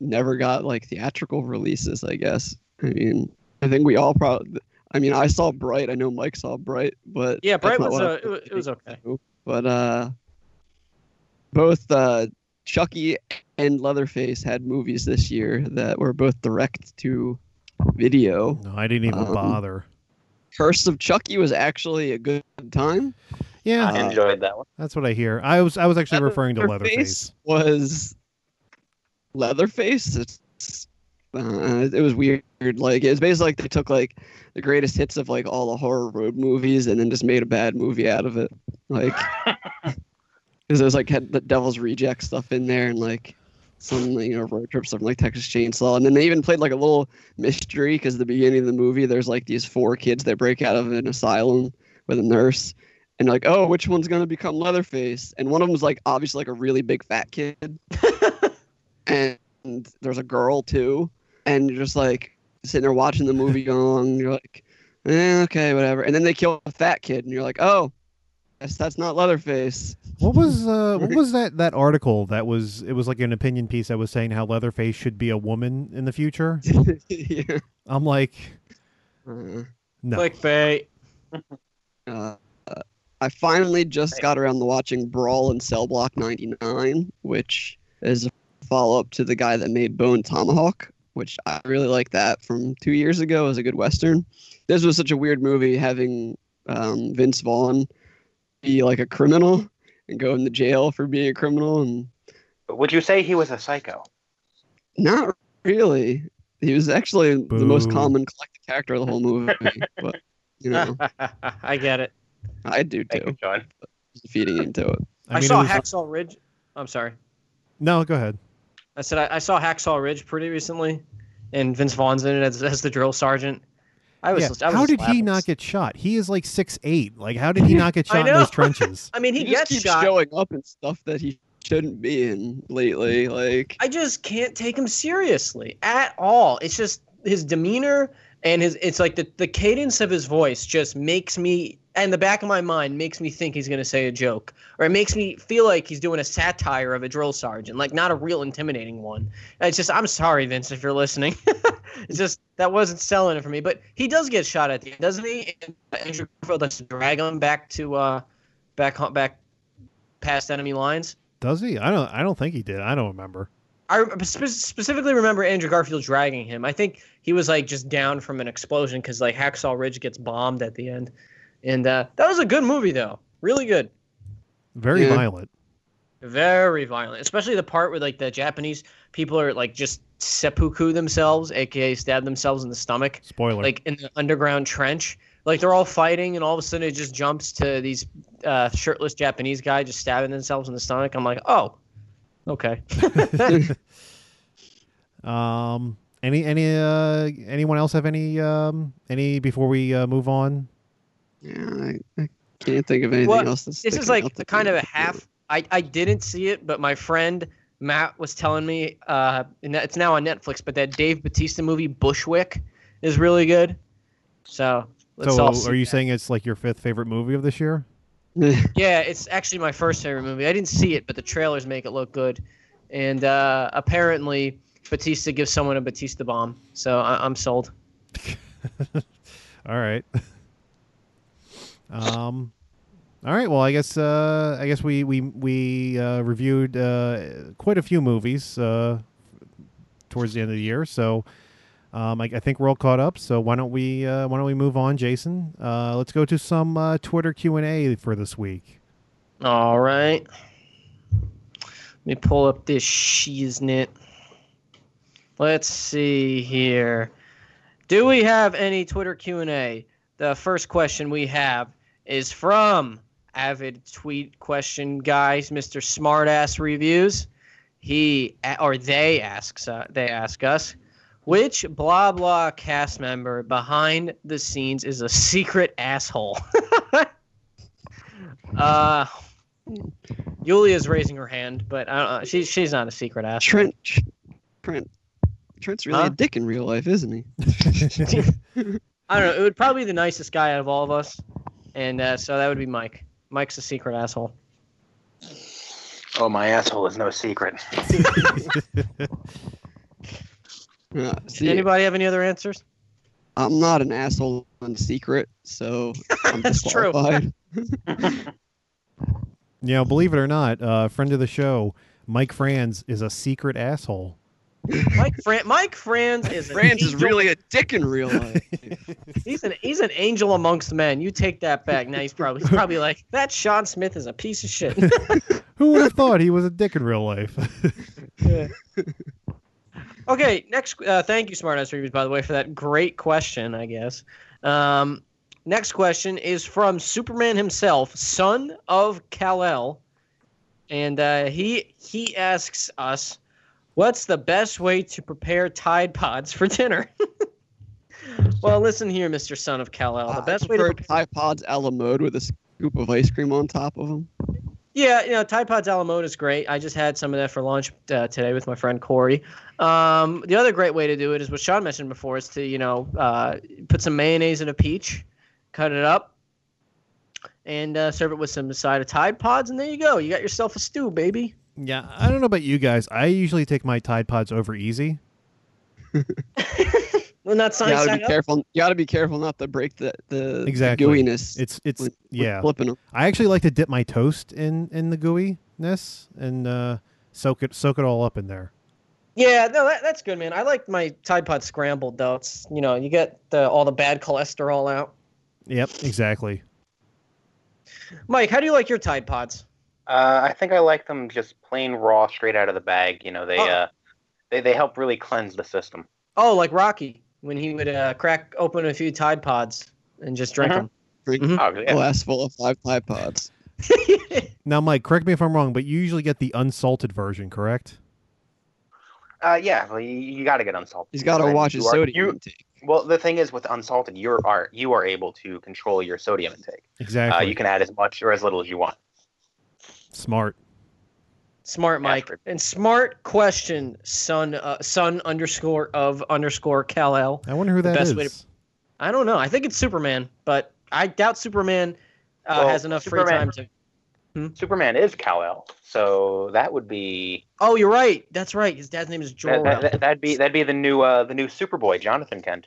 K: never got like theatrical releases. I guess. I mean, I think we all probably. I mean, I saw Bright. I know Mike saw Bright, but
B: Yeah, Bright was
K: what
B: uh, it, wa- it was okay.
K: But uh, both uh, Chucky and Leatherface had movies this year that were both direct to video.
C: No, I didn't even
K: Um,
C: bother.
K: Curse of Chucky was actually a good time.
C: Yeah,
E: I enjoyed that one.
C: that's what I hear. I was I was actually referring to Leatherface.
K: was Leatherface. It's uh, it was weird. Like it was basically like they took like the greatest hits of like all the horror road movies and then just made a bad movie out of it. Like because it was like had the Devil's Reject stuff in there and like some you know road trip stuff like Texas Chainsaw, and then they even played like a little mystery because the beginning of the movie there's like these four kids that break out of an asylum with a nurse. And like, oh, which one's gonna become Leatherface? And one of them's like obviously like a really big fat kid, and there's a girl too, and you're just like sitting there watching the movie going along. You're like, eh, okay, whatever. And then they kill a fat kid, and you're like, oh, guess that's not Leatherface.
C: What was uh what was that that article that was it was like an opinion piece that was saying how Leatherface should be a woman in the future?
K: yeah.
C: I'm like,
K: Uh,
C: no.
B: Clickbait.
K: uh, I finally just got around to watching Brawl in Cell Block 99, which is a follow up to the guy that made Bone Tomahawk, which I really like that from two years ago as a good Western. This was such a weird movie having um, Vince Vaughn be like a criminal and go into jail for being a criminal. And
E: Would you say he was a psycho?
K: Not really. He was actually the most
C: Boo.
K: common collected character of the whole movie. but you know,
B: I get it.
K: I do
E: Thank
K: too.
E: you, John.
K: Feeding into it.
B: I,
C: mean, it
B: saw
C: was-
B: Hacksaw Ridge. I'm sorry.
C: No, go ahead.
B: I said I, I saw Hacksaw Ridge pretty recently, and Vince Vaughn's in it as, as the drill sergeant. I was.
C: Yeah.
B: I was
C: How
B: just
C: did he not get shot? He is like six eight. Like, how did he not get shot in those trenches?
B: I mean, he,
K: He, just
B: gets
K: keeps
B: shot.
K: showing up in stuff that he shouldn't be in lately. Like
B: I just can't take him seriously at all. It's just his demeanor and his it's like the, the cadence of his voice just makes me and the back of my mind makes me think he's gonna say a joke. Or it makes me feel like he's doing a satire of a drill sergeant, like not a real intimidating one. And It's just I'm sorry, Vince, if you're listening. it's just that wasn't selling it for me. But he does get shot at the end, doesn't he? And Andrew Garfield has to drag him back to uh back back past enemy lines.
C: Does he? I don't. I don't think he did. I don't remember.
B: I spe- specifically remember Andrew Garfield dragging him. I think he was like just down from an explosion because like Hacksaw Ridge gets bombed at the end, and uh, that was a good movie though, really good,
C: Very
K: Yeah.
C: violent.
B: very violent, especially the part where like the Japanese people are like just seppuku themselves, aka stab themselves in the stomach,
C: Spoiler.
B: like in the underground trench. Like they're all fighting, and all of a sudden it just jumps to these uh, shirtless Japanese guy just stabbing themselves in the stomach. I'm like, oh, okay.
C: um. Any any uh anyone else have any um any before we uh, move on?
K: yeah, I, I can't think of anything
B: Well,
K: else. That's
B: this is like
K: out
B: a
K: that
B: kind of a half. I, I didn't see it, but my friend Matt was telling me uh, and it's now on Netflix. But that Dave Batista movie Bushwick is really good. So let's
C: so,
B: all. See
C: are you
B: that.
C: saying it's like your fifth favorite movie of this year?
B: Yeah, it's actually my first favorite movie. I didn't see it, but the trailers make it look good. And uh, apparently, Batista gives someone a Batista bomb. So I, I'm sold.
C: All right. um. All right. Well, I guess uh, I guess we we we uh, reviewed uh, quite a few movies uh, towards the end of the year. So um, I, I think we're all caught up. So why don't we uh, why don't we move on, Jason? Uh, let's go to some uh, Twitter Q and A for this week.
B: All right. Let me pull up this shiznit. Let's see here. Do we have any Twitter Q&A? The first question we have is from avid tweet question guys, Mr. Smartass Reviews. He or they asks uh, they ask us which blah blah cast member behind the scenes is a secret asshole. uh Yulia's raising her hand, but I don't know. She's she's not a secret asshole.
K: Trent, Trent, Trent's really
B: Huh?
K: a dick in real life, isn't he?
B: I don't know. It would probably be the nicest guy out of all of us, and uh, so that would be Mike. Mike's a secret asshole.
E: Oh, my asshole is no secret.
K: Uh, see,
B: Anybody have any other answers?
K: I'm not an asshole in secret, so I'm
B: That's true.
K: disqualified.
C: You know, believe it or not, uh, friend of the show, Mike Franz is a secret asshole.
B: Mike Fran- Mike Franz is
K: Franz is really a dick in real life.
B: he's an he's an angel amongst men. You take that back. Now he's probably he's probably like that. Sean Smith is a piece of shit.
C: Who would have thought he was a dick in real life?
B: Okay, next. Uh, thank you, Smartass Reviews, by the way, for that great question. I guess. Um, next question is from Superman himself, son of Kal El, and uh, he he asks us, "What's the best way to prepare Tide Pods for dinner?" well, listen here, Mister Son of Kal El. The best way to prepare
K: Tide Pods a la mode with a scoop of ice cream on top of them.
B: Yeah, you know, Tide Pods a la mode is great. I just had some of that for lunch uh, today with my friend Corey. Um, the other great way to do it is what Sean mentioned before: is to you know uh, put some mayonnaise in a peach, cut it up, and uh, serve it with some side of Tide Pods, and there you go. You got yourself a stew, baby.
C: yeah, I don't know about you guys. I usually take my Tide Pods over easy.
B: Well, not
K: You gotta
B: side
K: be
B: up.
K: careful. You gotta be careful not to break the the
C: Exactly.
K: gooiness.
C: It's it's
K: with- with
C: yeah.
K: flipping them.
C: I actually like to dip my toast in in the gooiness and uh, soak it soak it all up in there.
B: Yeah, no, that, that's good, man. I like my Tide Pod scrambled though. It's you know you get the all the bad cholesterol out.
C: Yep, exactly.
B: Mike, how do you like your Tide Pods?
E: Uh, I think I like them just plain raw, straight out of the bag. You know, they
B: Oh.
E: uh, they they help really cleanse the system.
B: Oh, like Rocky when he would uh, crack open a few Tide Pods and just drink
E: Mhm.
B: them.
K: Drink
B: Mhm.
E: Oh,
K: a
E: yeah.
K: glass full of five Tide Pods.
C: Now, Mike, correct me if I'm wrong, but you usually get the unsalted version, correct?
E: Uh, yeah, well, you, you got to get unsalted.
K: He's got to watch
E: you
K: his
E: are-
K: sodium
E: you-
K: intake.
E: Well, the thing is, with unsalted, you are you are able to control your sodium intake.
C: Exactly.
E: Uh, you can add as much or as little as you want.
C: Smart.
B: Smart Mike.
E: Ashford.
B: And smart question, son uh, son underscore of underscore Kal El.
C: I wonder who
B: The
C: that
B: best
C: is.
B: way to- I don't know. I think it's Superman, but I doubt Superman uh,
E: Well,
B: has enough
E: Superman-
B: free time to.
E: Superman is Kal El, so that would be
B: Oh, you're right. That's right. His dad's name is
E: that,
B: Jor.
E: that, would be that'd be the new uh, the new Superboy, Jonathan Kent.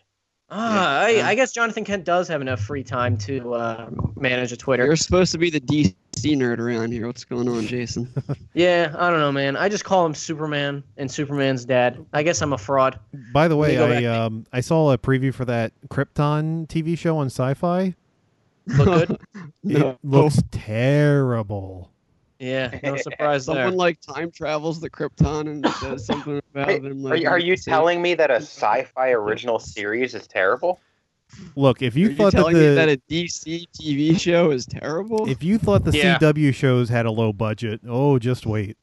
B: Ah, I, I guess Jonathan Kent does have enough free time to uh, manage a Twitter.
K: You're supposed to be the DC nerd around here. What's going on, Jason?
B: Yeah, I don't know, man. I just call him Superman and Superman's dad. I guess I'm a fraud.
C: By the way,
B: Let me go
C: I um I saw a preview for that Krypton TV show on Syfy.
B: Look good.
K: no.
C: It looks terrible.
B: Yeah, no surprise there.
K: Someone like time travels the Krypton and does something about
E: Wait,
K: them.
E: are,
K: Like,
E: you- are you telling me that a sci-fi original series is terrible?
C: Look, if
K: Are
C: you
K: you
C: thought that
K: telling me
C: the
K: that a DC TV show is terrible?
C: if you thought the
B: Yeah.
C: CW shows had a low budget, oh, just wait.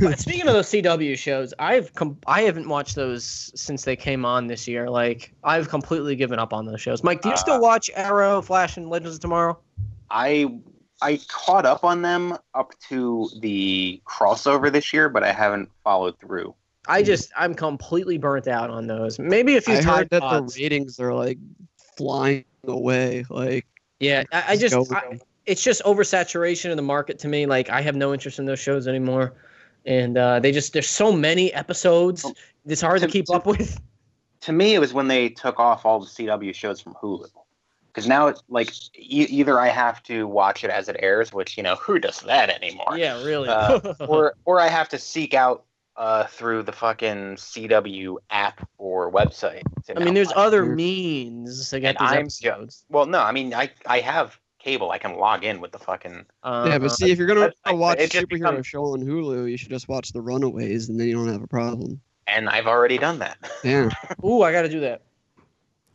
B: But speaking of those CW shows, I've com- I haven't watched those since they came on this year. Like I've completely given up on those shows. Mike, do you
E: Uh,
B: still watch Arrow, Flash, and Legends of Tomorrow?
E: I I caught up on them up to the crossover this year, but I haven't followed through.
B: I just I'm completely burnt out on those. Maybe a few
K: I
B: Tide
K: heard that
B: Pods.
K: the ratings are like flying away. Like
B: Yeah, I, I
K: Just
B: just I, it's just oversaturation of the market to me. Like I have no interest in those shows anymore, and uh, they just there's so many episodes. It's hard to
E: To-
B: keep
E: to-
B: up with.
E: To me, it was when they took off all the CW shows from Hulu. Because now it's like e- either I have to watch it as it airs, which you know who does that anymore,
B: Yeah, really.
E: uh, or or I have to seek out uh, through the fucking CW app or website.
B: I mean, there's
E: find-
B: other means to get
E: And
B: these
E: I'm ju-
B: episodes.
E: Well, no, I mean I I have cable. I can log in with the fucking.
B: Uh,
K: yeah, but see, if you're gonna
E: website,
K: watch a
E: it just
K: superhero
E: becomes-
K: show on Hulu, you should just watch The Runaways, and then you don't have a problem.
E: And I've already done that.
K: Yeah.
B: ooh, I got to do that.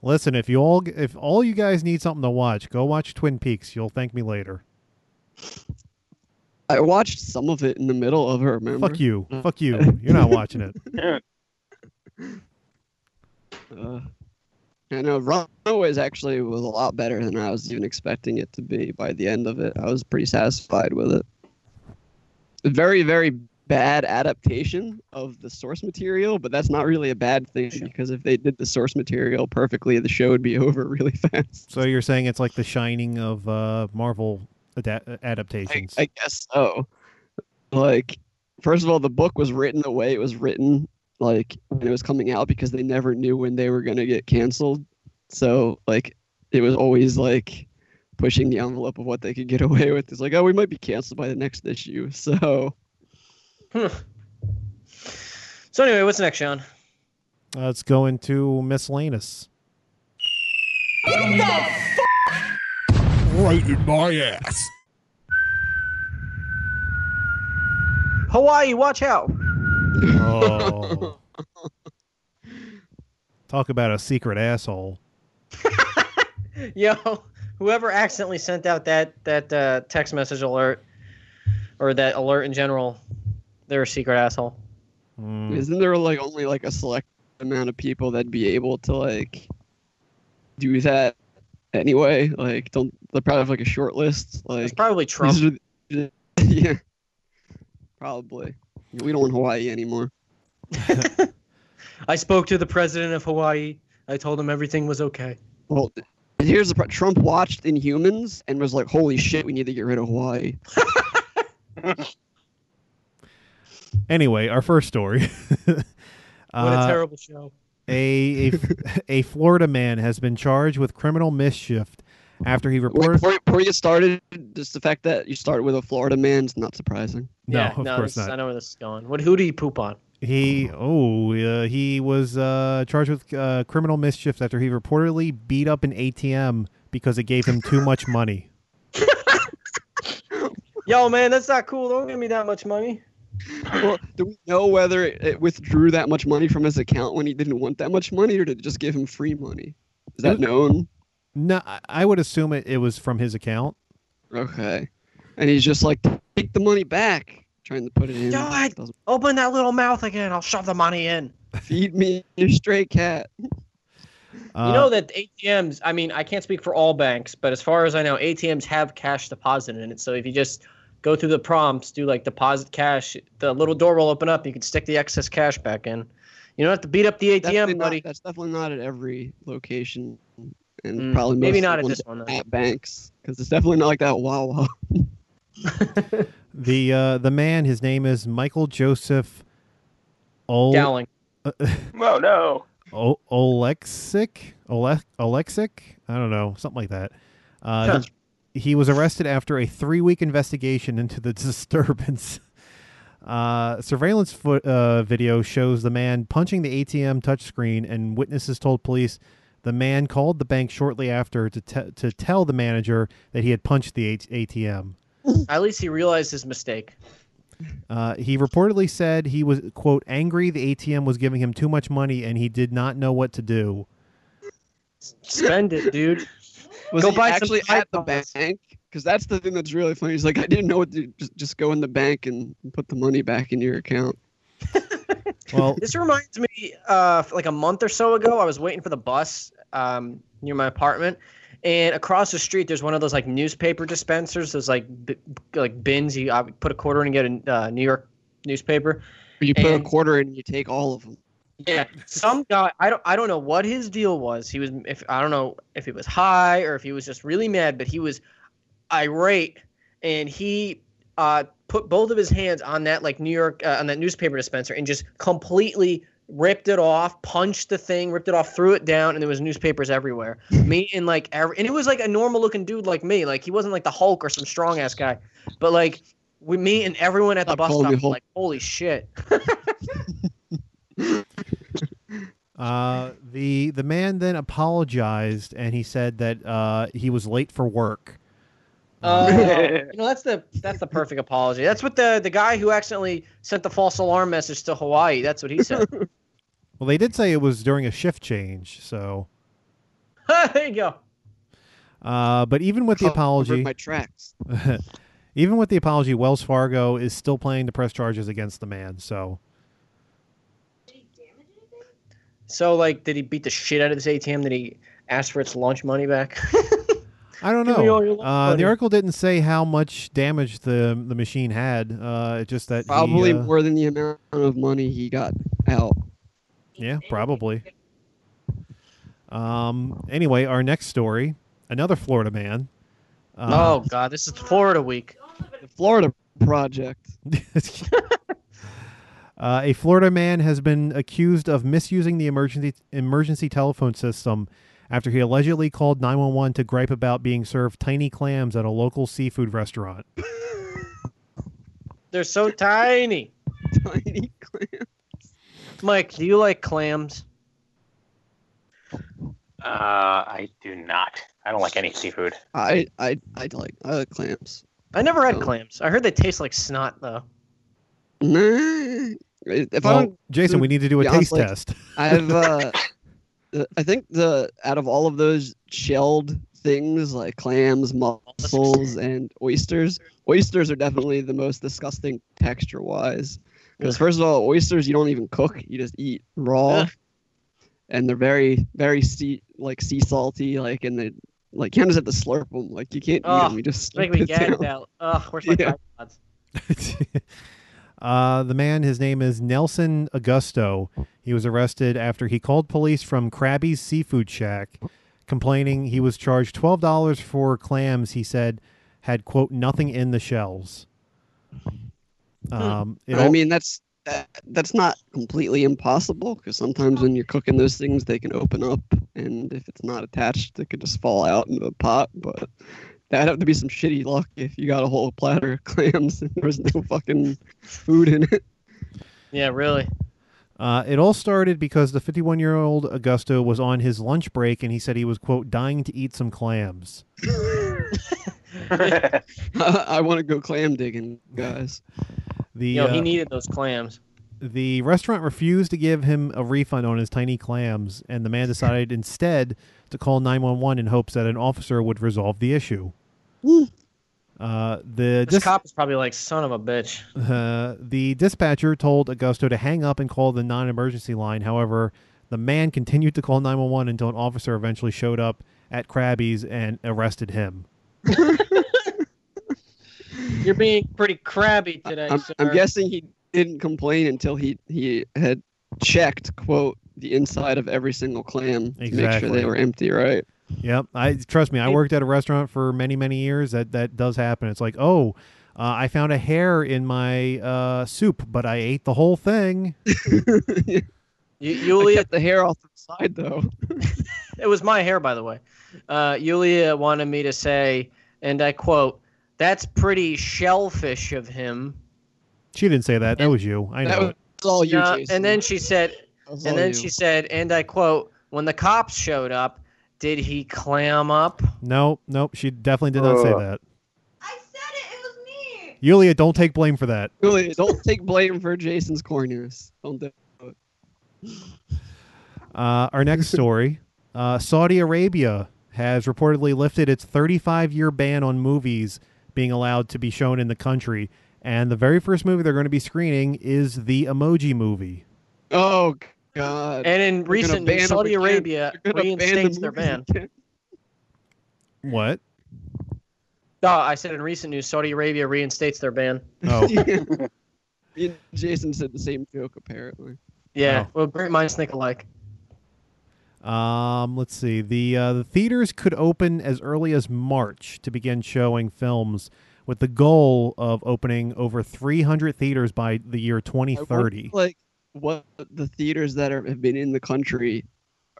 C: Listen, if you all if all you guys need something to watch, go watch Twin Peaks. You'll thank me later.
K: I watched some of it in the middle of her. Remember?
C: Fuck you. Fuck you. You're not watching it.
K: Uh, I know Runaways actually was a lot better than I was even expecting it to be. By the end of it, I was pretty satisfied with it. Very, very bad adaptation of the source material, but that's not really a bad thing because if they did the source material perfectly, the show would be over really fast.
C: So you're saying it's like the Shining of uh, Marvel
K: I,
C: adaptations.
K: I guess so. Like, first of all, the book was written the way it was written, like when it was coming out, because they never knew when they were gonna get canceled. So, like, it was always like pushing the envelope of what they could get away with. It's like, oh, we might be canceled by the next issue. So,
B: So anyway, what's next, Sean?
C: Uh, let's go into miscellaneous.
D: Right in my ass.
B: Hawaii, watch out!
C: Oh. Talk about a secret asshole.
B: Yo, whoever accidentally sent out that that uh, text message alert or that alert in general, they're a secret asshole.
C: Mm.
K: isn't there like only like a select amount of people that'd be able to like do that anyway? Like, don't they probably have like a short list? Like,
B: It's probably Trump.
K: Are yeah, probably. We don't want Hawaii anymore.
B: I spoke to the president of Hawaii. I told him everything was okay.
K: Well, here's the pro- Trump watched Inhumans and was like, "Holy shit, we need to get rid of Hawaii."
C: Anyway, our first story.
B: What a
C: Uh,
B: terrible show.
C: a, a a Florida man has been charged with criminal mischief after he
K: Wait,
C: reported.
K: before, before you started, just the fact that you start with a Florida man is not surprising.
C: No,
B: yeah,
C: of
B: no,
C: course
B: this-
C: not.
B: I know where this is going. What? Who do you poop on?
C: He oh uh, he was uh, charged with uh, criminal mischief after he reportedly beat up an ATM because it gave him too much money.
B: Yo, man, that's not cool. Don't give me that much money.
K: Well, do we know whether it it withdrew that much money from his account when he didn't want that much money, or did it just give him free money? Is that known?
C: No, I- I would assume it, it was from his account.
K: Okay. And he's just like, take the money back, trying to put it in.
B: Do it.
K: Doesn't
B: Open that little mouth again. I'll shove the money in.
K: feed me your stray cat.
C: Uh,
B: you know that ATMs. I mean, I can't speak for all banks, but as far as I know, ATMs have cash deposit in it. So if you just go through the prompts, do like deposit cash, the little door will open up. You can stick the excess cash back in. You don't have to beat up the ATM,
K: Definitely not- that's definitely not at every location, and
B: Mm,
K: probably
B: maybe not at
K: ones
B: this one, though.
K: at banks, because it's definitely not like that. Wow, wow.
C: the uh, the man, his name is Michael Joseph. Ol-
B: Dowling.
E: Oh no.
C: O- Oleksic? Ole- Oleksic? I don't know, something like that. Uh,
B: Huh.
C: He was arrested after a three week investigation into the disturbance. Uh, surveillance foot, uh, video shows the man punching the ATM touchscreen, and witnesses told police the man called the bank shortly after to, te- to tell the manager that he had punched the H- ATM.
B: At least he realized his mistake.
C: Uh, he reportedly said he was quote angry the ATM was giving him too much money and he did not know what to do.
B: Spend it, dude.
K: Was
B: Go
K: he
B: buy some
K: actually at the bank? Because that's the thing that's really funny. He's like, I didn't know what to just, just go in the bank and put the money back in your account.
C: Well,
B: This reminds me, uh, like a month or so ago, I was waiting for the bus um, near my apartment, and across the street there's one of those like newspaper dispensers. Those like b- like bins you uh, put a quarter in and get a uh, New York newspaper.
K: You put
B: And-
K: a quarter in and you take all of them.
B: Yeah, some guy. I don't. I don't know what his deal was. He was. If I don't know if he was high or if he was just really mad, but he was irate, and he uh, put both of his hands on that like New York uh, on that newspaper dispenser and just completely ripped it off, punched the thing, ripped it off, threw it down, and there was newspapers everywhere. me and like every, and it was like a normal looking dude like me. Like he wasn't like the Hulk or some strong ass guy, but like with me and everyone at the
K: Stop
B: bus stop was like, holy shit.
C: Uh, the the man then apologized and he said that uh, he was late for work.
B: Oh, you know that's the that's the perfect apology. That's what the the guy who accidentally sent the false alarm message to Hawaii. That's what he said.
C: Well, they did say it was during a shift change, so.
B: there you go.
C: Uh, but even with the apology,
K: my tracks.
C: even with the apology, Wells Fargo is still planning to press charges against the man. So
B: So like, did he beat the shit out of this ATM? Did he ask for its lunch money back?
C: I don't
B: Give me all
C: know. Uh, the article didn't say how much damage the the machine had. Uh, just that he,
K: Probably
C: uh,
K: more than the amount of money he got out.
C: Yeah, probably. Um. Anyway, our next story, another Florida man. Uh,
B: oh God, this is Florida week.
K: The Florida Project.
C: Uh, a Florida man has been accused of misusing the emergency emergency telephone system after he allegedly called 911 to gripe about being served tiny clams at a local seafood restaurant.
B: They're so tiny.
K: Tiny clam.
B: Mike, do you like clams?
E: Uh, I do not. I don't like any seafood.
K: I I I like I like clams.
B: I never had clams. I heard they taste like snot though.
K: Nah. If I
C: well,
K: don't,
C: Jason, we need to do a taste
K: honest,
C: test.
K: I've uh, uh, I think the out of all of those shelled things like clams, mussels, and oysters, oysters are definitely the most disgusting texture wise. Because first of all, oysters you don't even cook; you just eat raw,
B: Ugh.
K: and they're very very sea like sea salty. Like and they like you just have to slurp them. Like you can't eat them; you just
B: Make
K: slurp
B: me
K: it
B: gagged
K: down.
B: out. Ugh, where's my
K: Yeah.
B: tripods?
C: Uh, the man, his name is Nelson Augusto. He was arrested after he called police from Krabby's Seafood Shack, complaining he was charged twelve dollars for clams. He said had quote nothing in the shells. Um, it
K: I
C: all-
K: mean, that's that, that's not completely impossible because sometimes when you're cooking those things, they can open up, and if it's not attached, it could just fall out into the pot. But that'd have to be some shitty luck if you got a whole platter of clams and there's no fucking food in it.
B: Yeah, really.
C: Uh, it all started because the 51 year old Augusto was on his lunch break and he said he was, quote, dying to eat some clams.
K: I want to go clam digging, guys.
C: The
B: You know, he
C: uh,
B: needed those clams.
C: the restaurant refused to give him a refund on his tiny clams, and the man decided instead to call 911 in hopes that an officer would resolve the issue. Uh, the
B: This
C: dis-
B: cop is probably like, son of a bitch.
C: uh, the dispatcher told Augusto to hang up and call the non-emergency line. However, the man continued to call 911 until an officer eventually showed up at Krabby's and arrested him.
B: You're being pretty crabby today,
K: I'm,
B: sir.
K: I'm guessing he didn't complain until he he had checked quote the inside of every single clam to make sure they were empty, right?
C: Yep. I trust me. I worked at a restaurant for many, many years. That that does happen. It's like, oh, uh, I found a hair in my uh, soup, but I ate the whole thing.
B: You,
K: I
B: Yulia,
K: kept the hair off the side though.
B: it was my hair, by the way. Uh, Yulia wanted me to say, and I quote, "That's pretty shellfish of him."
C: She didn't say that. That was you. I
K: That
C: know.
K: was all you,
B: No,
K: Jason.
B: and then she said, and then
K: you.
B: she said, and I quote, "When the cops showed up, did he clam up?"
C: No, nope. She definitely did not say that.
I: I said it. It was me.
C: Yulia, don't take blame for that.
K: Really, don't take blame for Jason's corniness. Don't do it.
C: Uh, our next story uh, Saudi Arabia has reportedly lifted its 35 year ban on movies being allowed to be shown in the country. And the very first movie they're going to be screening is the Emoji Movie.
K: Oh God.
B: And in
K: They're
B: recent news, Saudi. Arabia
K: They're ban the
B: reinstates their ban.
K: again.
C: What?
B: No, I said in recent news, Saudi Arabia reinstates their ban.
C: Oh,
K: Me and Jason said the same joke apparently.
B: Yeah,
C: Oh.
B: well, great minds think alike.
C: um, let's see. The uh, the theaters could open as early as March to begin showing films, with the goal of opening over 300 theaters by the year
K: I wonder,
C: 2030.
K: Like what the theaters that are have been in the country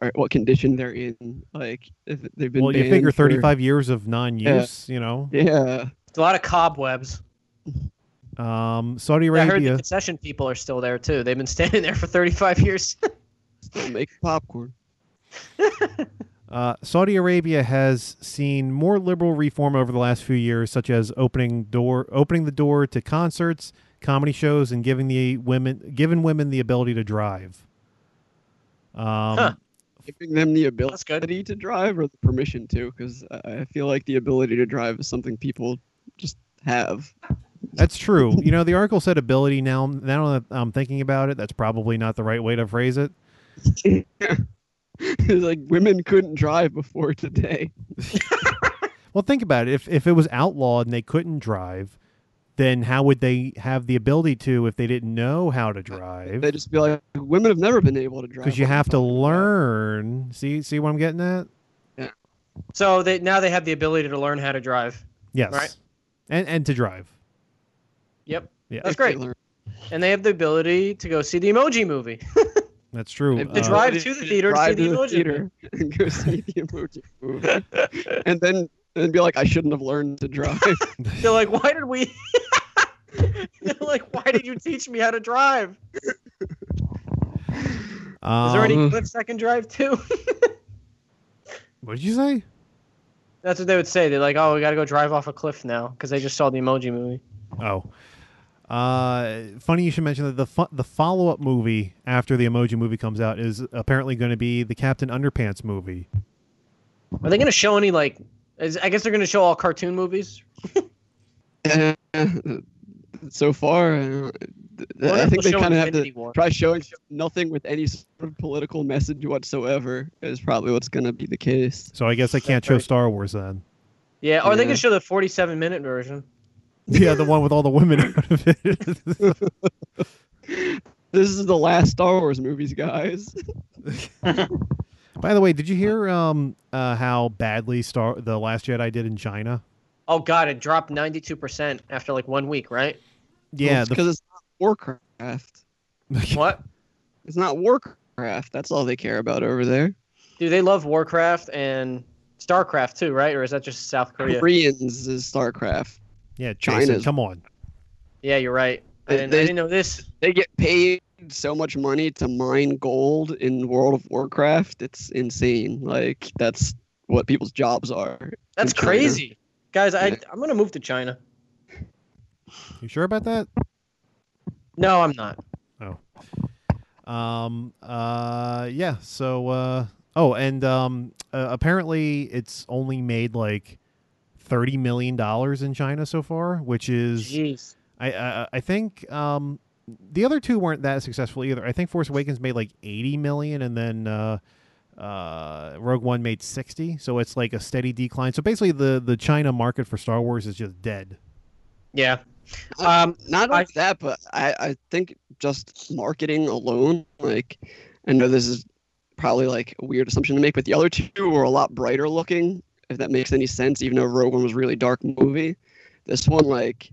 K: are what condition they're in. Like if they've been
C: Well, you
K: banned
C: figure
K: for-
C: 35 years of non-use, you know.
K: Yeah.
B: It's a lot of cobwebs.
C: Um, Saudi Arabia.
B: I heard the concession people are still there too. They've been standing there for 35 years.
K: Still make popcorn.
C: Uh, Saudi Arabia has seen more liberal reform over the last few years, such as opening door, opening the door to concerts, comedy shows, and giving the women, giving women the ability to drive. Um,
B: Huh.
K: Giving them the ability to drive or the permission to, because I I feel like the ability to drive is something people just have.
C: That's true. you know, the article said ability. Now, now that I'm thinking about it, that's probably not the right way to phrase it.
K: It's like women couldn't drive before today.
C: Well, think about it. If if it was outlawed and they couldn't drive, then how would they have the ability to if they didn't know how to drive?
K: They just be like, women have never been able to drive.
C: Because you have to
K: talking about?"
C: learn. See, see what I'm getting at? Yeah.
B: So they now they have the ability to learn how to drive.
C: Yes.
B: Right.
C: And and to drive.
B: Yep,
C: Yeah,
B: that's great. And they have the ability to go see the Emoji Movie.
C: that's true.
K: If
B: To
K: they
C: Uh,
B: drive to the theater to see the
K: to
B: emoji
K: theater and go see the emoji movie, and then and be like, I shouldn't have learned to drive.
B: They're like, why did we? They're like, why did you teach me how to drive? Is there any
C: um,
B: cliffs I can drive to?
C: What did you say?
B: That's what they would say. They're like, oh, we got to go drive off a cliff now because they just saw the Emoji Movie.
C: Oh. Uh, funny you should mention that the fu- the follow up movie after the Emoji movie comes out is apparently going to be the Captain Underpants movie.
B: Are they going to show any like? Is, I guess they're going to show all cartoon movies.
K: So far, uh, I think
B: they'll
K: they
B: show
K: kind of have to
B: War.
K: try showing nothing with any sort of political message whatsoever. Is probably what's going to be the case.
C: So I guess I can't show. Star Wars then.
B: Yeah, or they can show the 47 minute version.
C: Yeah, the one with all the women out of it.
K: This is the last Star Wars movies, guys.
C: By the way, did you hear um uh, how badly Star the Last Jedi did in China?
B: Oh God, it dropped 92% after like one week, right?
C: Yeah, the,
K: because it's not Warcraft.
B: What?
K: It's not Warcraft. That's all they care about over there.
B: Dude, they love Warcraft and StarCraft too, right? Or is that just South Korea?
K: Koreans is StarCraft.
C: yeah,
K: China.
C: Come on.
B: Yeah, you're right. I
K: They-
B: didn't, I didn't know this.
K: They get paid so much money to mine gold in World of Warcraft. It's insane. Like that's what people's jobs are.
B: That's crazy. Guys, I I'm gonna move to China.
C: You sure about that?
B: No, I'm not.
C: Oh. Um. Uh. Yeah. So. Uh. Oh, and um. Uh, apparently, it's only made like thirty million dollars in China so far, which is.
B: Jeez.
C: I. I, I think. Um. The other two weren't that successful either. I think Force Awakens made like eighty million, and then. Uh, uh, Rogue One made sixty, so it's like a steady decline. So basically, the the China market for Star Wars is just dead.
B: Yeah.
K: Um, not only that, but I, I think just marketing alone, like, I know this is probably like a weird assumption to make, but the other two were a lot brighter looking, if that makes any sense, even though Rogue One was a really dark movie. This one, like,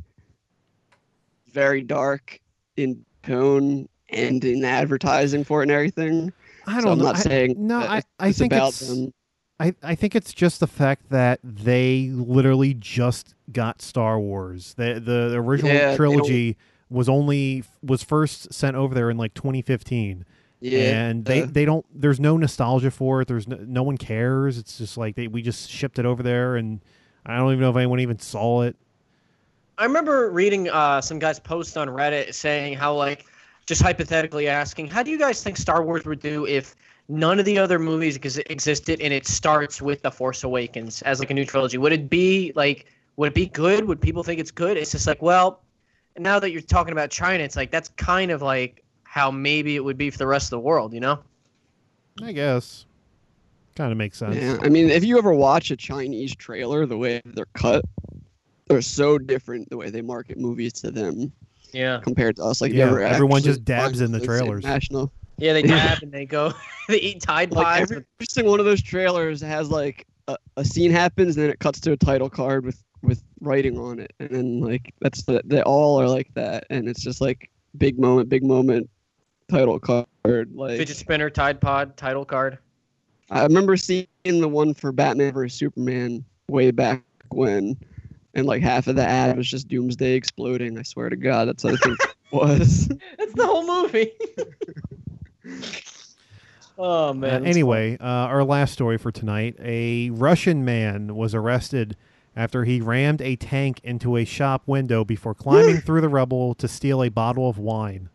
K: very dark in tone and in advertising for it and everything.
C: I don't
K: so I'm
C: know.
K: not
C: I-
K: saying
C: no.
K: that
C: I I
K: it's
C: think
K: about
C: it's.
K: them.
C: I, I think it's just the fact that they literally just got Star Wars. The the, the original
K: Yeah,
C: trilogy was only was first sent over there in like 2015.
K: Yeah,
C: and they
K: uh,
C: they don't. There's no nostalgia for it. There's no, no one cares. It's just like they we just shipped it over there, and I don't even know if anyone even saw it.
B: I remember reading uh, some guy's post on Reddit saying how, like, just hypothetically asking, how do you guys think Star Wars would do if none of the other movies ex- existed and it starts with The Force Awakens as like a new trilogy? Would it be like, would it be good? Would people think it's good? It's just like, well, now that you're talking about China, it's like that's kind of like how maybe it would be for the rest of the world, you know?
C: I guess. Kind of makes sense.
K: Yeah, I mean, if you ever watch a Chinese trailer, the way they're cut, they're so different the way they market movies to them
B: Yeah.
K: compared to us. Like,
C: Yeah, everyone just dabs in the trailers.
K: International,
B: Yeah, they
K: Yeah.
B: dab and they go, they eat Tide
K: like
B: Pods.
K: every single one of those trailers has like a, a scene happens, and then it cuts to a title card with with writing on it, and then like that's the, they all are like that, and it's just like big moment, big moment, title card. Like
B: Fidget spinner, Tide Pod, title card.
K: I remember seeing the one for Batman vs Superman way back when, and like half of the ad was just Doomsday exploding. I swear to God, that's what I think it was.
B: That's the whole movie. oh
C: Uh,
B: man. that's
C: anyway, uh, our last story for tonight: a Russian man was arrested after he rammed a tank into a shop window before climbing through the rubble to steal a bottle of wine.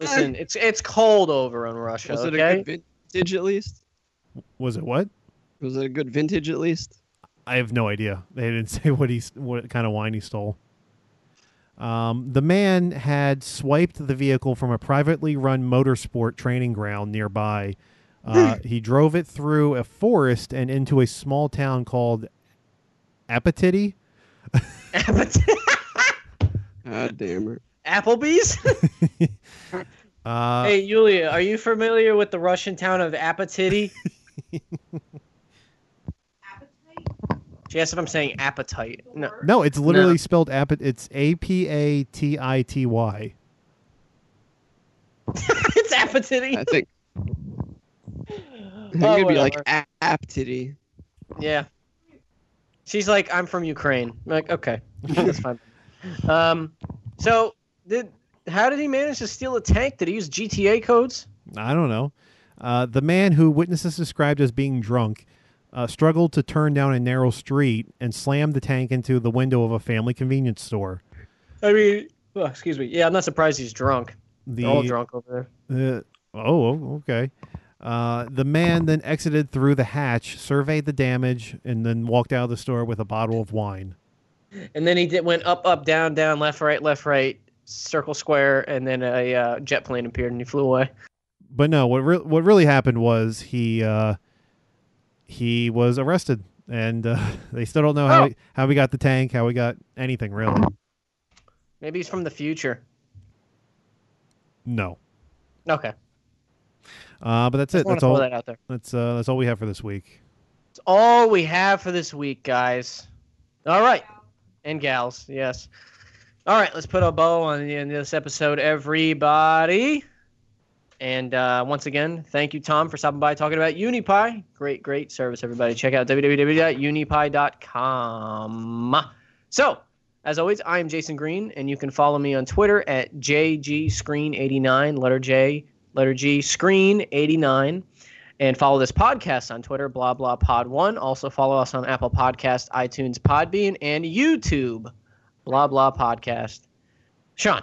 B: Listen, it's it's cold over in Russia.
K: was it a good vintage at least?
C: Was it what?
K: Was it a good vintage at least?
C: I have no idea. They didn't say what he what kind of wine he stole. Um, the man had swiped the vehicle from a privately run motorsport training ground nearby. Uh, he drove it through a forest and into a small town called Apatity.
K: God damn it.
B: Applebee's.
C: Uh,
B: hey, Yulia, are you familiar with the Russian town of Apatity? She asked if I'm saying appetite. No.
C: No, it's literally
B: No.
C: spelled app. It's A P A T I T Y.
B: it's Apatity.
K: I think I think
B: Oh,
K: it'd be like aptity.
B: Yeah. She's like, I'm from Ukraine. I'm like, okay, that's fine. Um, so did how did he manage to steal a tank? Did he use GTA codes?
C: I don't know. Uh, the man who witnesses described as being drunk uh, struggled to turn down a narrow street and slammed the tank into the window of a family convenience store.
B: I mean, oh, excuse me. Yeah, I'm not surprised he's drunk.
C: The
B: They're all drunk over there.
C: Uh, oh, okay. Uh, the man then exited through the hatch, surveyed the damage, and then walked out of the store with a bottle of wine.
B: And then he did went up, up, down, down, left, right, left, right, circle, square, and then a uh, jet plane appeared and he flew away.
C: But no, what re- what really happened was he uh, he was arrested, and uh, they still don't know how
B: Oh.
C: he, how we got the tank, how we got anything really.
B: Maybe he's from the future.
C: No.
B: Okay.
C: Uh, but that's it. That's all.
B: that out there.
C: That's uh, that's all we have for this week.
B: It's all we have for this week, guys. All right. And gals, yes. All right, let's put a bow on the end of this episode, everybody. And uh, once again, thank you, Tom, for stopping by talking about Uneepi. Great, great service, everybody. Check out www.uneepi.com. So, as always, I am Jason Green, and you can follow me on Twitter at jgscreen89, letter J, letter G, screen89. And follow this podcast on Twitter, blah blah pod one. Also follow us on Apple Podcast, iTunes, Podbean, and YouTube, blah blah podcast. Sean.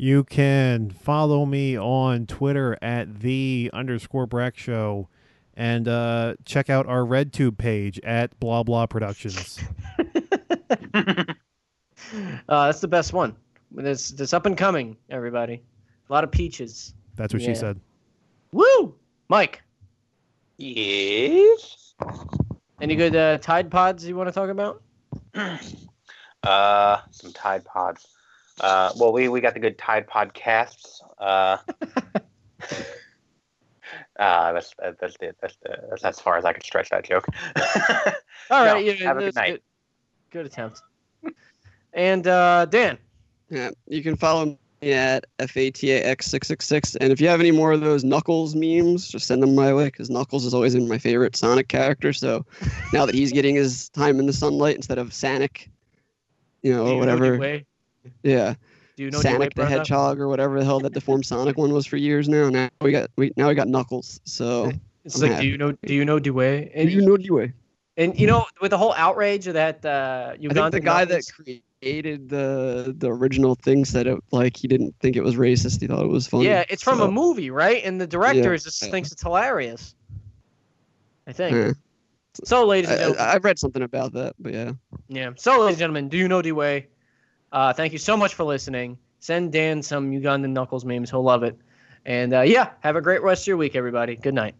C: You can follow me on Twitter at the underscore Brack Show, and uh, check out our RedTube page at blah blah Productions.
B: Uh, that's the best one. This it's up and coming, everybody. A lot of peaches.
C: That's what
B: Yeah.
C: she said.
B: Woo! Mike,
E: Yes.
B: any good uh, Tide Pods you want to talk about?
E: Uh, some Tide Pods. Uh, well, we, we got the good Tide Podcasts. Uh, uh, that's that's the, that's the, that's as far as I could stretch that joke.
B: All right, No, yeah,
E: have a good night.
B: Good, good attempt. And uh, Dan,
K: Yeah, you can follow me at FATAX666. And if you have any more of those Knuckles memes, just send them my way because Knuckles is always been my favorite Sonic character. So now that he's getting his time in the sunlight instead of Sonic, you know,
B: do you
K: whatever. Yeah.
B: Do you know
K: Sonic the? Hedgehog or whatever the hell that deformed Sonic one was for years now. Now we got we now we got Knuckles. So
B: It's
K: I'm
B: like,
K: happy.
B: do you know? Do you know Dwayne? And
K: you know Dwayne?
B: And you know, with the whole outrage of that, uh,
K: I think the guy that created the the original thing said it like he didn't think it was racist. He thought it was funny.
B: yeah, it's from a movie, right? And the director
K: Yeah.
B: just thinks it's hilarious. I think.
K: yeah.
B: So, ladies and gentlemen,
K: I, I read something about that, but yeah.
B: yeah. So, ladies and gentlemen, do you know Dwayne? Uh, thank you so much for listening. Send Dan some Ugandan Knuckles memes; he'll love it. And uh, yeah, have a great rest of your week, everybody. Good night.